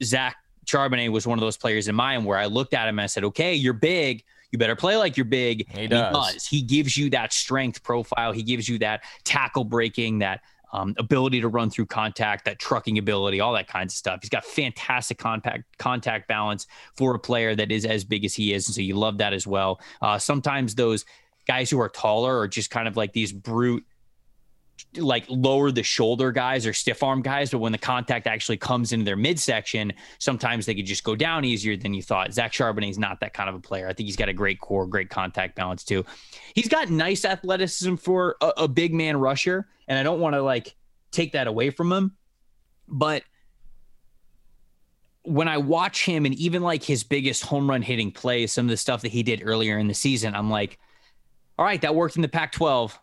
Speaker 1: Zach Charbonnet was one of those players in mine where I looked at him and I said, okay, you're big you better play like you're big.
Speaker 2: He does.
Speaker 1: He, does. he gives you that strength profile. He gives you that tackle breaking, that um, ability to run through contact, that trucking ability, all that kinds of stuff. He's got fantastic contact contact balance for a player that is as big as he is, and so you love that as well. Uh, sometimes those guys who are taller are just kind of like these brute like lower the shoulder guys or stiff arm guys, but when the contact actually comes into their midsection, sometimes they could just go down easier than you thought. Zach Charbonnet is not that kind of a player. I think he's got a great core, great contact balance too. He's got nice athleticism for a, a big man rusher, and I don't want to like take that away from him, but when I watch him and even like his biggest home run hitting plays, some of the stuff that he did earlier in the season, I'm like, all right, that worked in the Pac 12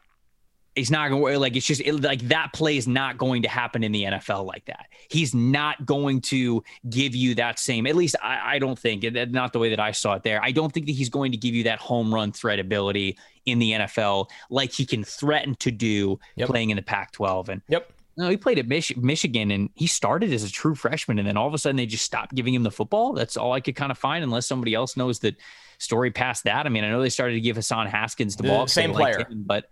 Speaker 1: He's not going to like it's just it, like that play is not going to happen in the NFL like that. He's not going to give you that same. At least I, I don't think not the way that I saw it there. I don't think that he's going to give you that home run threat ability in the NFL like he can threaten to do yep. playing in the Pac-12. And
Speaker 2: yep.
Speaker 1: No, he played at Mich- Michigan and he started as a true freshman, and then all of a sudden they just stopped giving him the football. That's all I could kind of find, unless somebody else knows that story past that. I mean, I know they started to give Hassan Haskins the, the ball,
Speaker 2: same player,
Speaker 1: him, but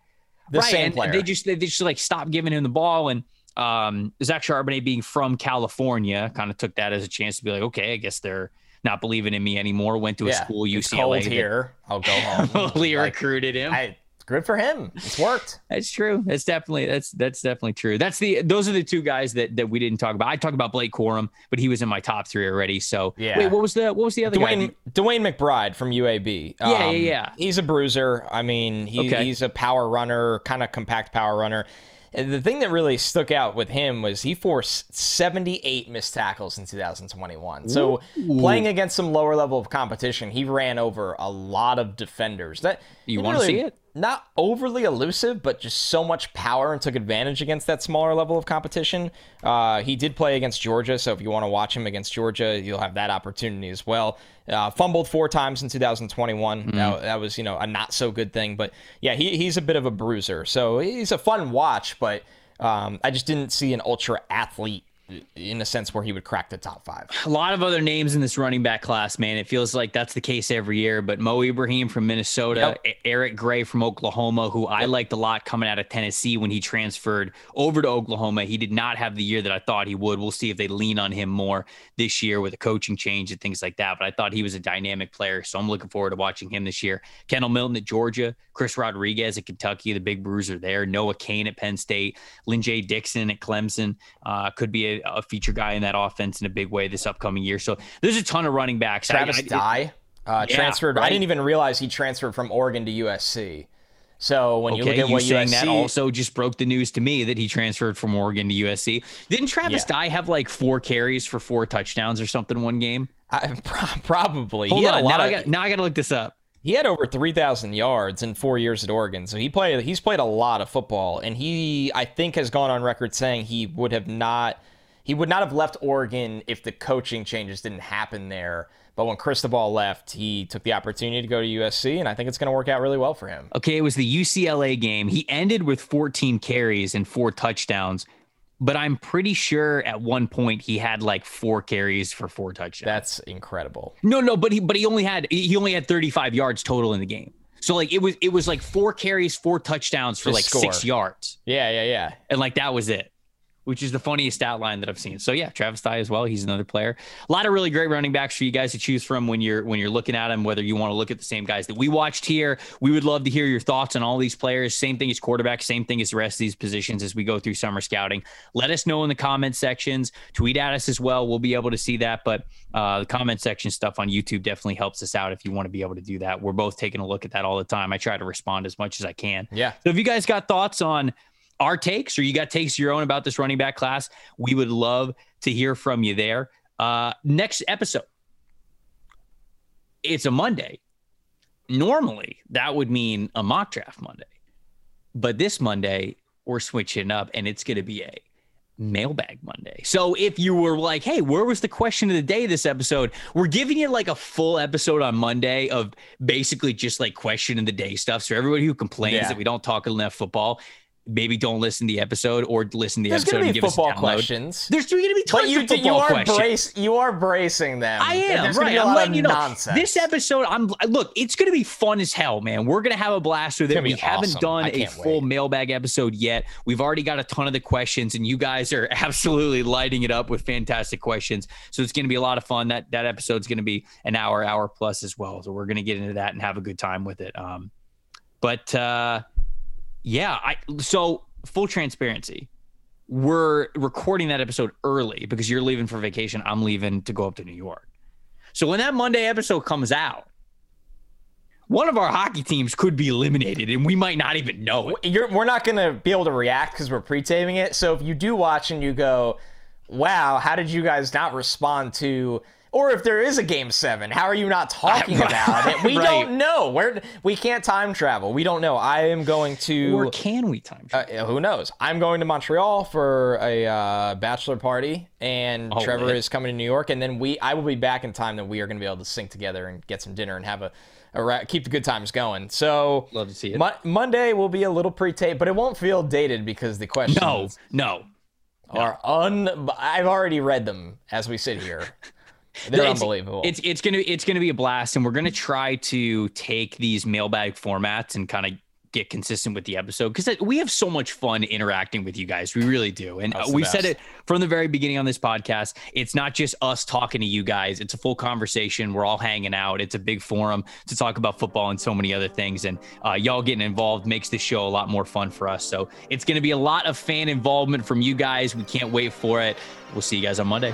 Speaker 2: the right, same player.
Speaker 1: they just they, just like stopped giving him the ball and um, Zach Charbonnet being from California kind of took that as a chance to be like, okay, I guess they're not believing in me anymore. Went to a
Speaker 2: yeah,
Speaker 1: school UCLA.
Speaker 2: Cold here. I'll go home.
Speaker 1: recruited him.
Speaker 2: I, good for him. It's worked.
Speaker 1: that's true. That's definitely that's that's definitely true. That's the those are the two guys that that we didn't talk about. I talked about Blake Corum, but he was in my top three already. So
Speaker 2: yeah.
Speaker 1: Wait, what was the what was the other
Speaker 2: DeWayne,
Speaker 1: guy?
Speaker 2: DeWayne McBride from UAB.
Speaker 1: Um, yeah, yeah, yeah.
Speaker 2: He's a bruiser. I mean, he, okay. he's a power runner, kind of compact power runner the thing that really stuck out with him was he forced 78 missed tackles in 2021. So Ooh. playing against some lower level of competition, he ran over a lot of defenders. That
Speaker 1: you want to really, see it?
Speaker 2: Not overly elusive, but just so much power and took advantage against that smaller level of competition. Uh, he did play against Georgia, so if you want to watch him against Georgia, you'll have that opportunity as well. Uh, fumbled four times in 2021. Mm-hmm. That, that, was, you know, a not so good thing. But yeah, he, he's a bit of a bruiser. So he's a fun watch, but um, I just didn't see an ultra athlete in a sense where he would crack the top five.
Speaker 1: A lot of other names in this running back class, man. It feels like that's the case every year. But Mo Ibrahim from Minnesota, yep. Eric Gray from Oklahoma, who I liked a lot coming out of Tennessee when he transferred over to Oklahoma. He did not have the year that I thought he would. We'll see if they lean on him more this year with a coaching change and things like that. But I thought he was a dynamic player. So I'm looking forward to watching him this year. Kendall Milton at Georgia, Chris Rodriguez at Kentucky, the big bruiser there. Noah Cain at Penn State, Lyn-J Dixon at Clemson uh, could be a, a feature guy in that offense in a big way this upcoming year. So there's a ton of running backs.
Speaker 2: Travis I, I, Dye uh, yeah, transferred. Right? I didn't even realize he transferred from Oregon to USC. So when
Speaker 1: okay,
Speaker 2: you look at what
Speaker 1: you
Speaker 2: what
Speaker 1: saying
Speaker 2: USC
Speaker 1: that also just broke the news to me that he transferred from Oregon to USC. Didn't Travis yeah. Dye have like four carries for four touchdowns or something one game?
Speaker 2: I, probably.
Speaker 1: Hold on, now, of, I got, now I got to look this up.
Speaker 2: He had over 3,000 yards in four years at Oregon, so he played. He's played a lot of football, and he I think has gone on record saying he would have not he would not have left Oregon if the coaching changes didn't happen there. But when Cristobal left, he took the opportunity to go to USC, and I think it's going to work out really well for him.
Speaker 1: Okay, it was the UCLA game. He ended with 14 carries and four touchdowns, but I'm pretty sure at one point he had like four carries for four touchdowns.
Speaker 2: That's incredible.
Speaker 1: No, no, but he but he only had he only had 35 yards total in the game. So like it was it was like four carries, four touchdowns for Just like score. six yards.
Speaker 2: Yeah, yeah, yeah.
Speaker 1: And like that was it which is the funniest stat line that I've seen. So yeah, Travis Dye as well. He's another player. A lot of really great running backs for you guys to choose from when you're when you're looking at them. Whether you want to look at the same guys that we watched here, we would love to hear your thoughts on all these players. Same thing as quarterback. Same thing as the rest of these positions as we go through summer scouting. Let us know in the comment sections. Tweet at us as well. We'll be able to see that. But uh, the comment section stuff on YouTube definitely helps us out if you want to be able to do that. We're both taking a look at that all the time. I try to respond as much as I can.
Speaker 2: Yeah.
Speaker 1: So if you guys got thoughts on our takes or you got takes of your own about this running back class, we would love to hear from you there. Uh, next episode, it's a Monday. normally that would mean a mock draft Monday. But this Monday, we're switching up and it's going to be a mailbag Monday. So if you were like, hey, where was the question of the day this episode? We're giving you like a full episode on Monday of basically just like question of the day stuff. So everybody who complains yeah. that we don't talk enough football, maybe don't listen to the episode or listen to the
Speaker 2: There's
Speaker 1: episode.
Speaker 2: There's going to be football questions.
Speaker 1: There's going to be tons
Speaker 2: but you,
Speaker 1: of football
Speaker 2: you are
Speaker 1: questions.
Speaker 2: Brace, you are bracing them.
Speaker 1: I am
Speaker 2: There's
Speaker 1: right.
Speaker 2: I'm
Speaker 1: letting you know.
Speaker 2: Nonsense.
Speaker 1: This episode, I'm look. It's going to be fun as hell, man. We're going to have a blast with it. We haven't
Speaker 2: awesome.
Speaker 1: done a full
Speaker 2: wait.
Speaker 1: mailbag episode yet. We've already got a ton of the questions, and you guys are absolutely lighting it up with fantastic questions. So it's going to be a lot of fun. That that episode's going to be an hour, hour plus as well. So we're going to get into that and have a good time with it. Um, but uh, yeah, I so full transparency, we're recording that episode early because you're leaving for vacation. I'm leaving to go up to New York. So when that Monday episode comes out, one of our hockey teams could be eliminated and we might not even know it.
Speaker 2: You're, we're not going to be able to react because we're pre-taping it. So if you do watch and you go, wow, how did you guys not respond to or if there is a game seven, how are you not talking about it? We right. don't know. Where we can't time travel. We don't know. I am going to.
Speaker 1: Or can we time travel?
Speaker 2: Uh, who knows? I'm going to Montreal for a uh, bachelor party, and oh, Trevor man. is coming to New York, and then we. I will be back in time that we are going to be able to sync together and get some dinner and have a. keep the good times going. So
Speaker 1: love to see it.
Speaker 2: Mo- Monday will be a little pre-tape, but it won't feel dated because the questions.
Speaker 1: No, no.
Speaker 2: Are un. I've already read them as we sit here. They're
Speaker 1: it's,
Speaker 2: unbelievable.
Speaker 1: It's it's gonna it's gonna be a blast, and we're gonna try to take these mailbag formats and kind of get consistent with the episode because we have so much fun interacting with you guys. We really do. And we said it from the very beginning on this podcast. It's not just us talking to you guys, it's a full conversation. We're all hanging out. It's a big forum to talk about football and so many other things. And uh, y'all getting involved makes this show a lot more fun for us. So it's going to be a lot of fan involvement from you guys. We can't wait for it. We'll see you guys on Monday.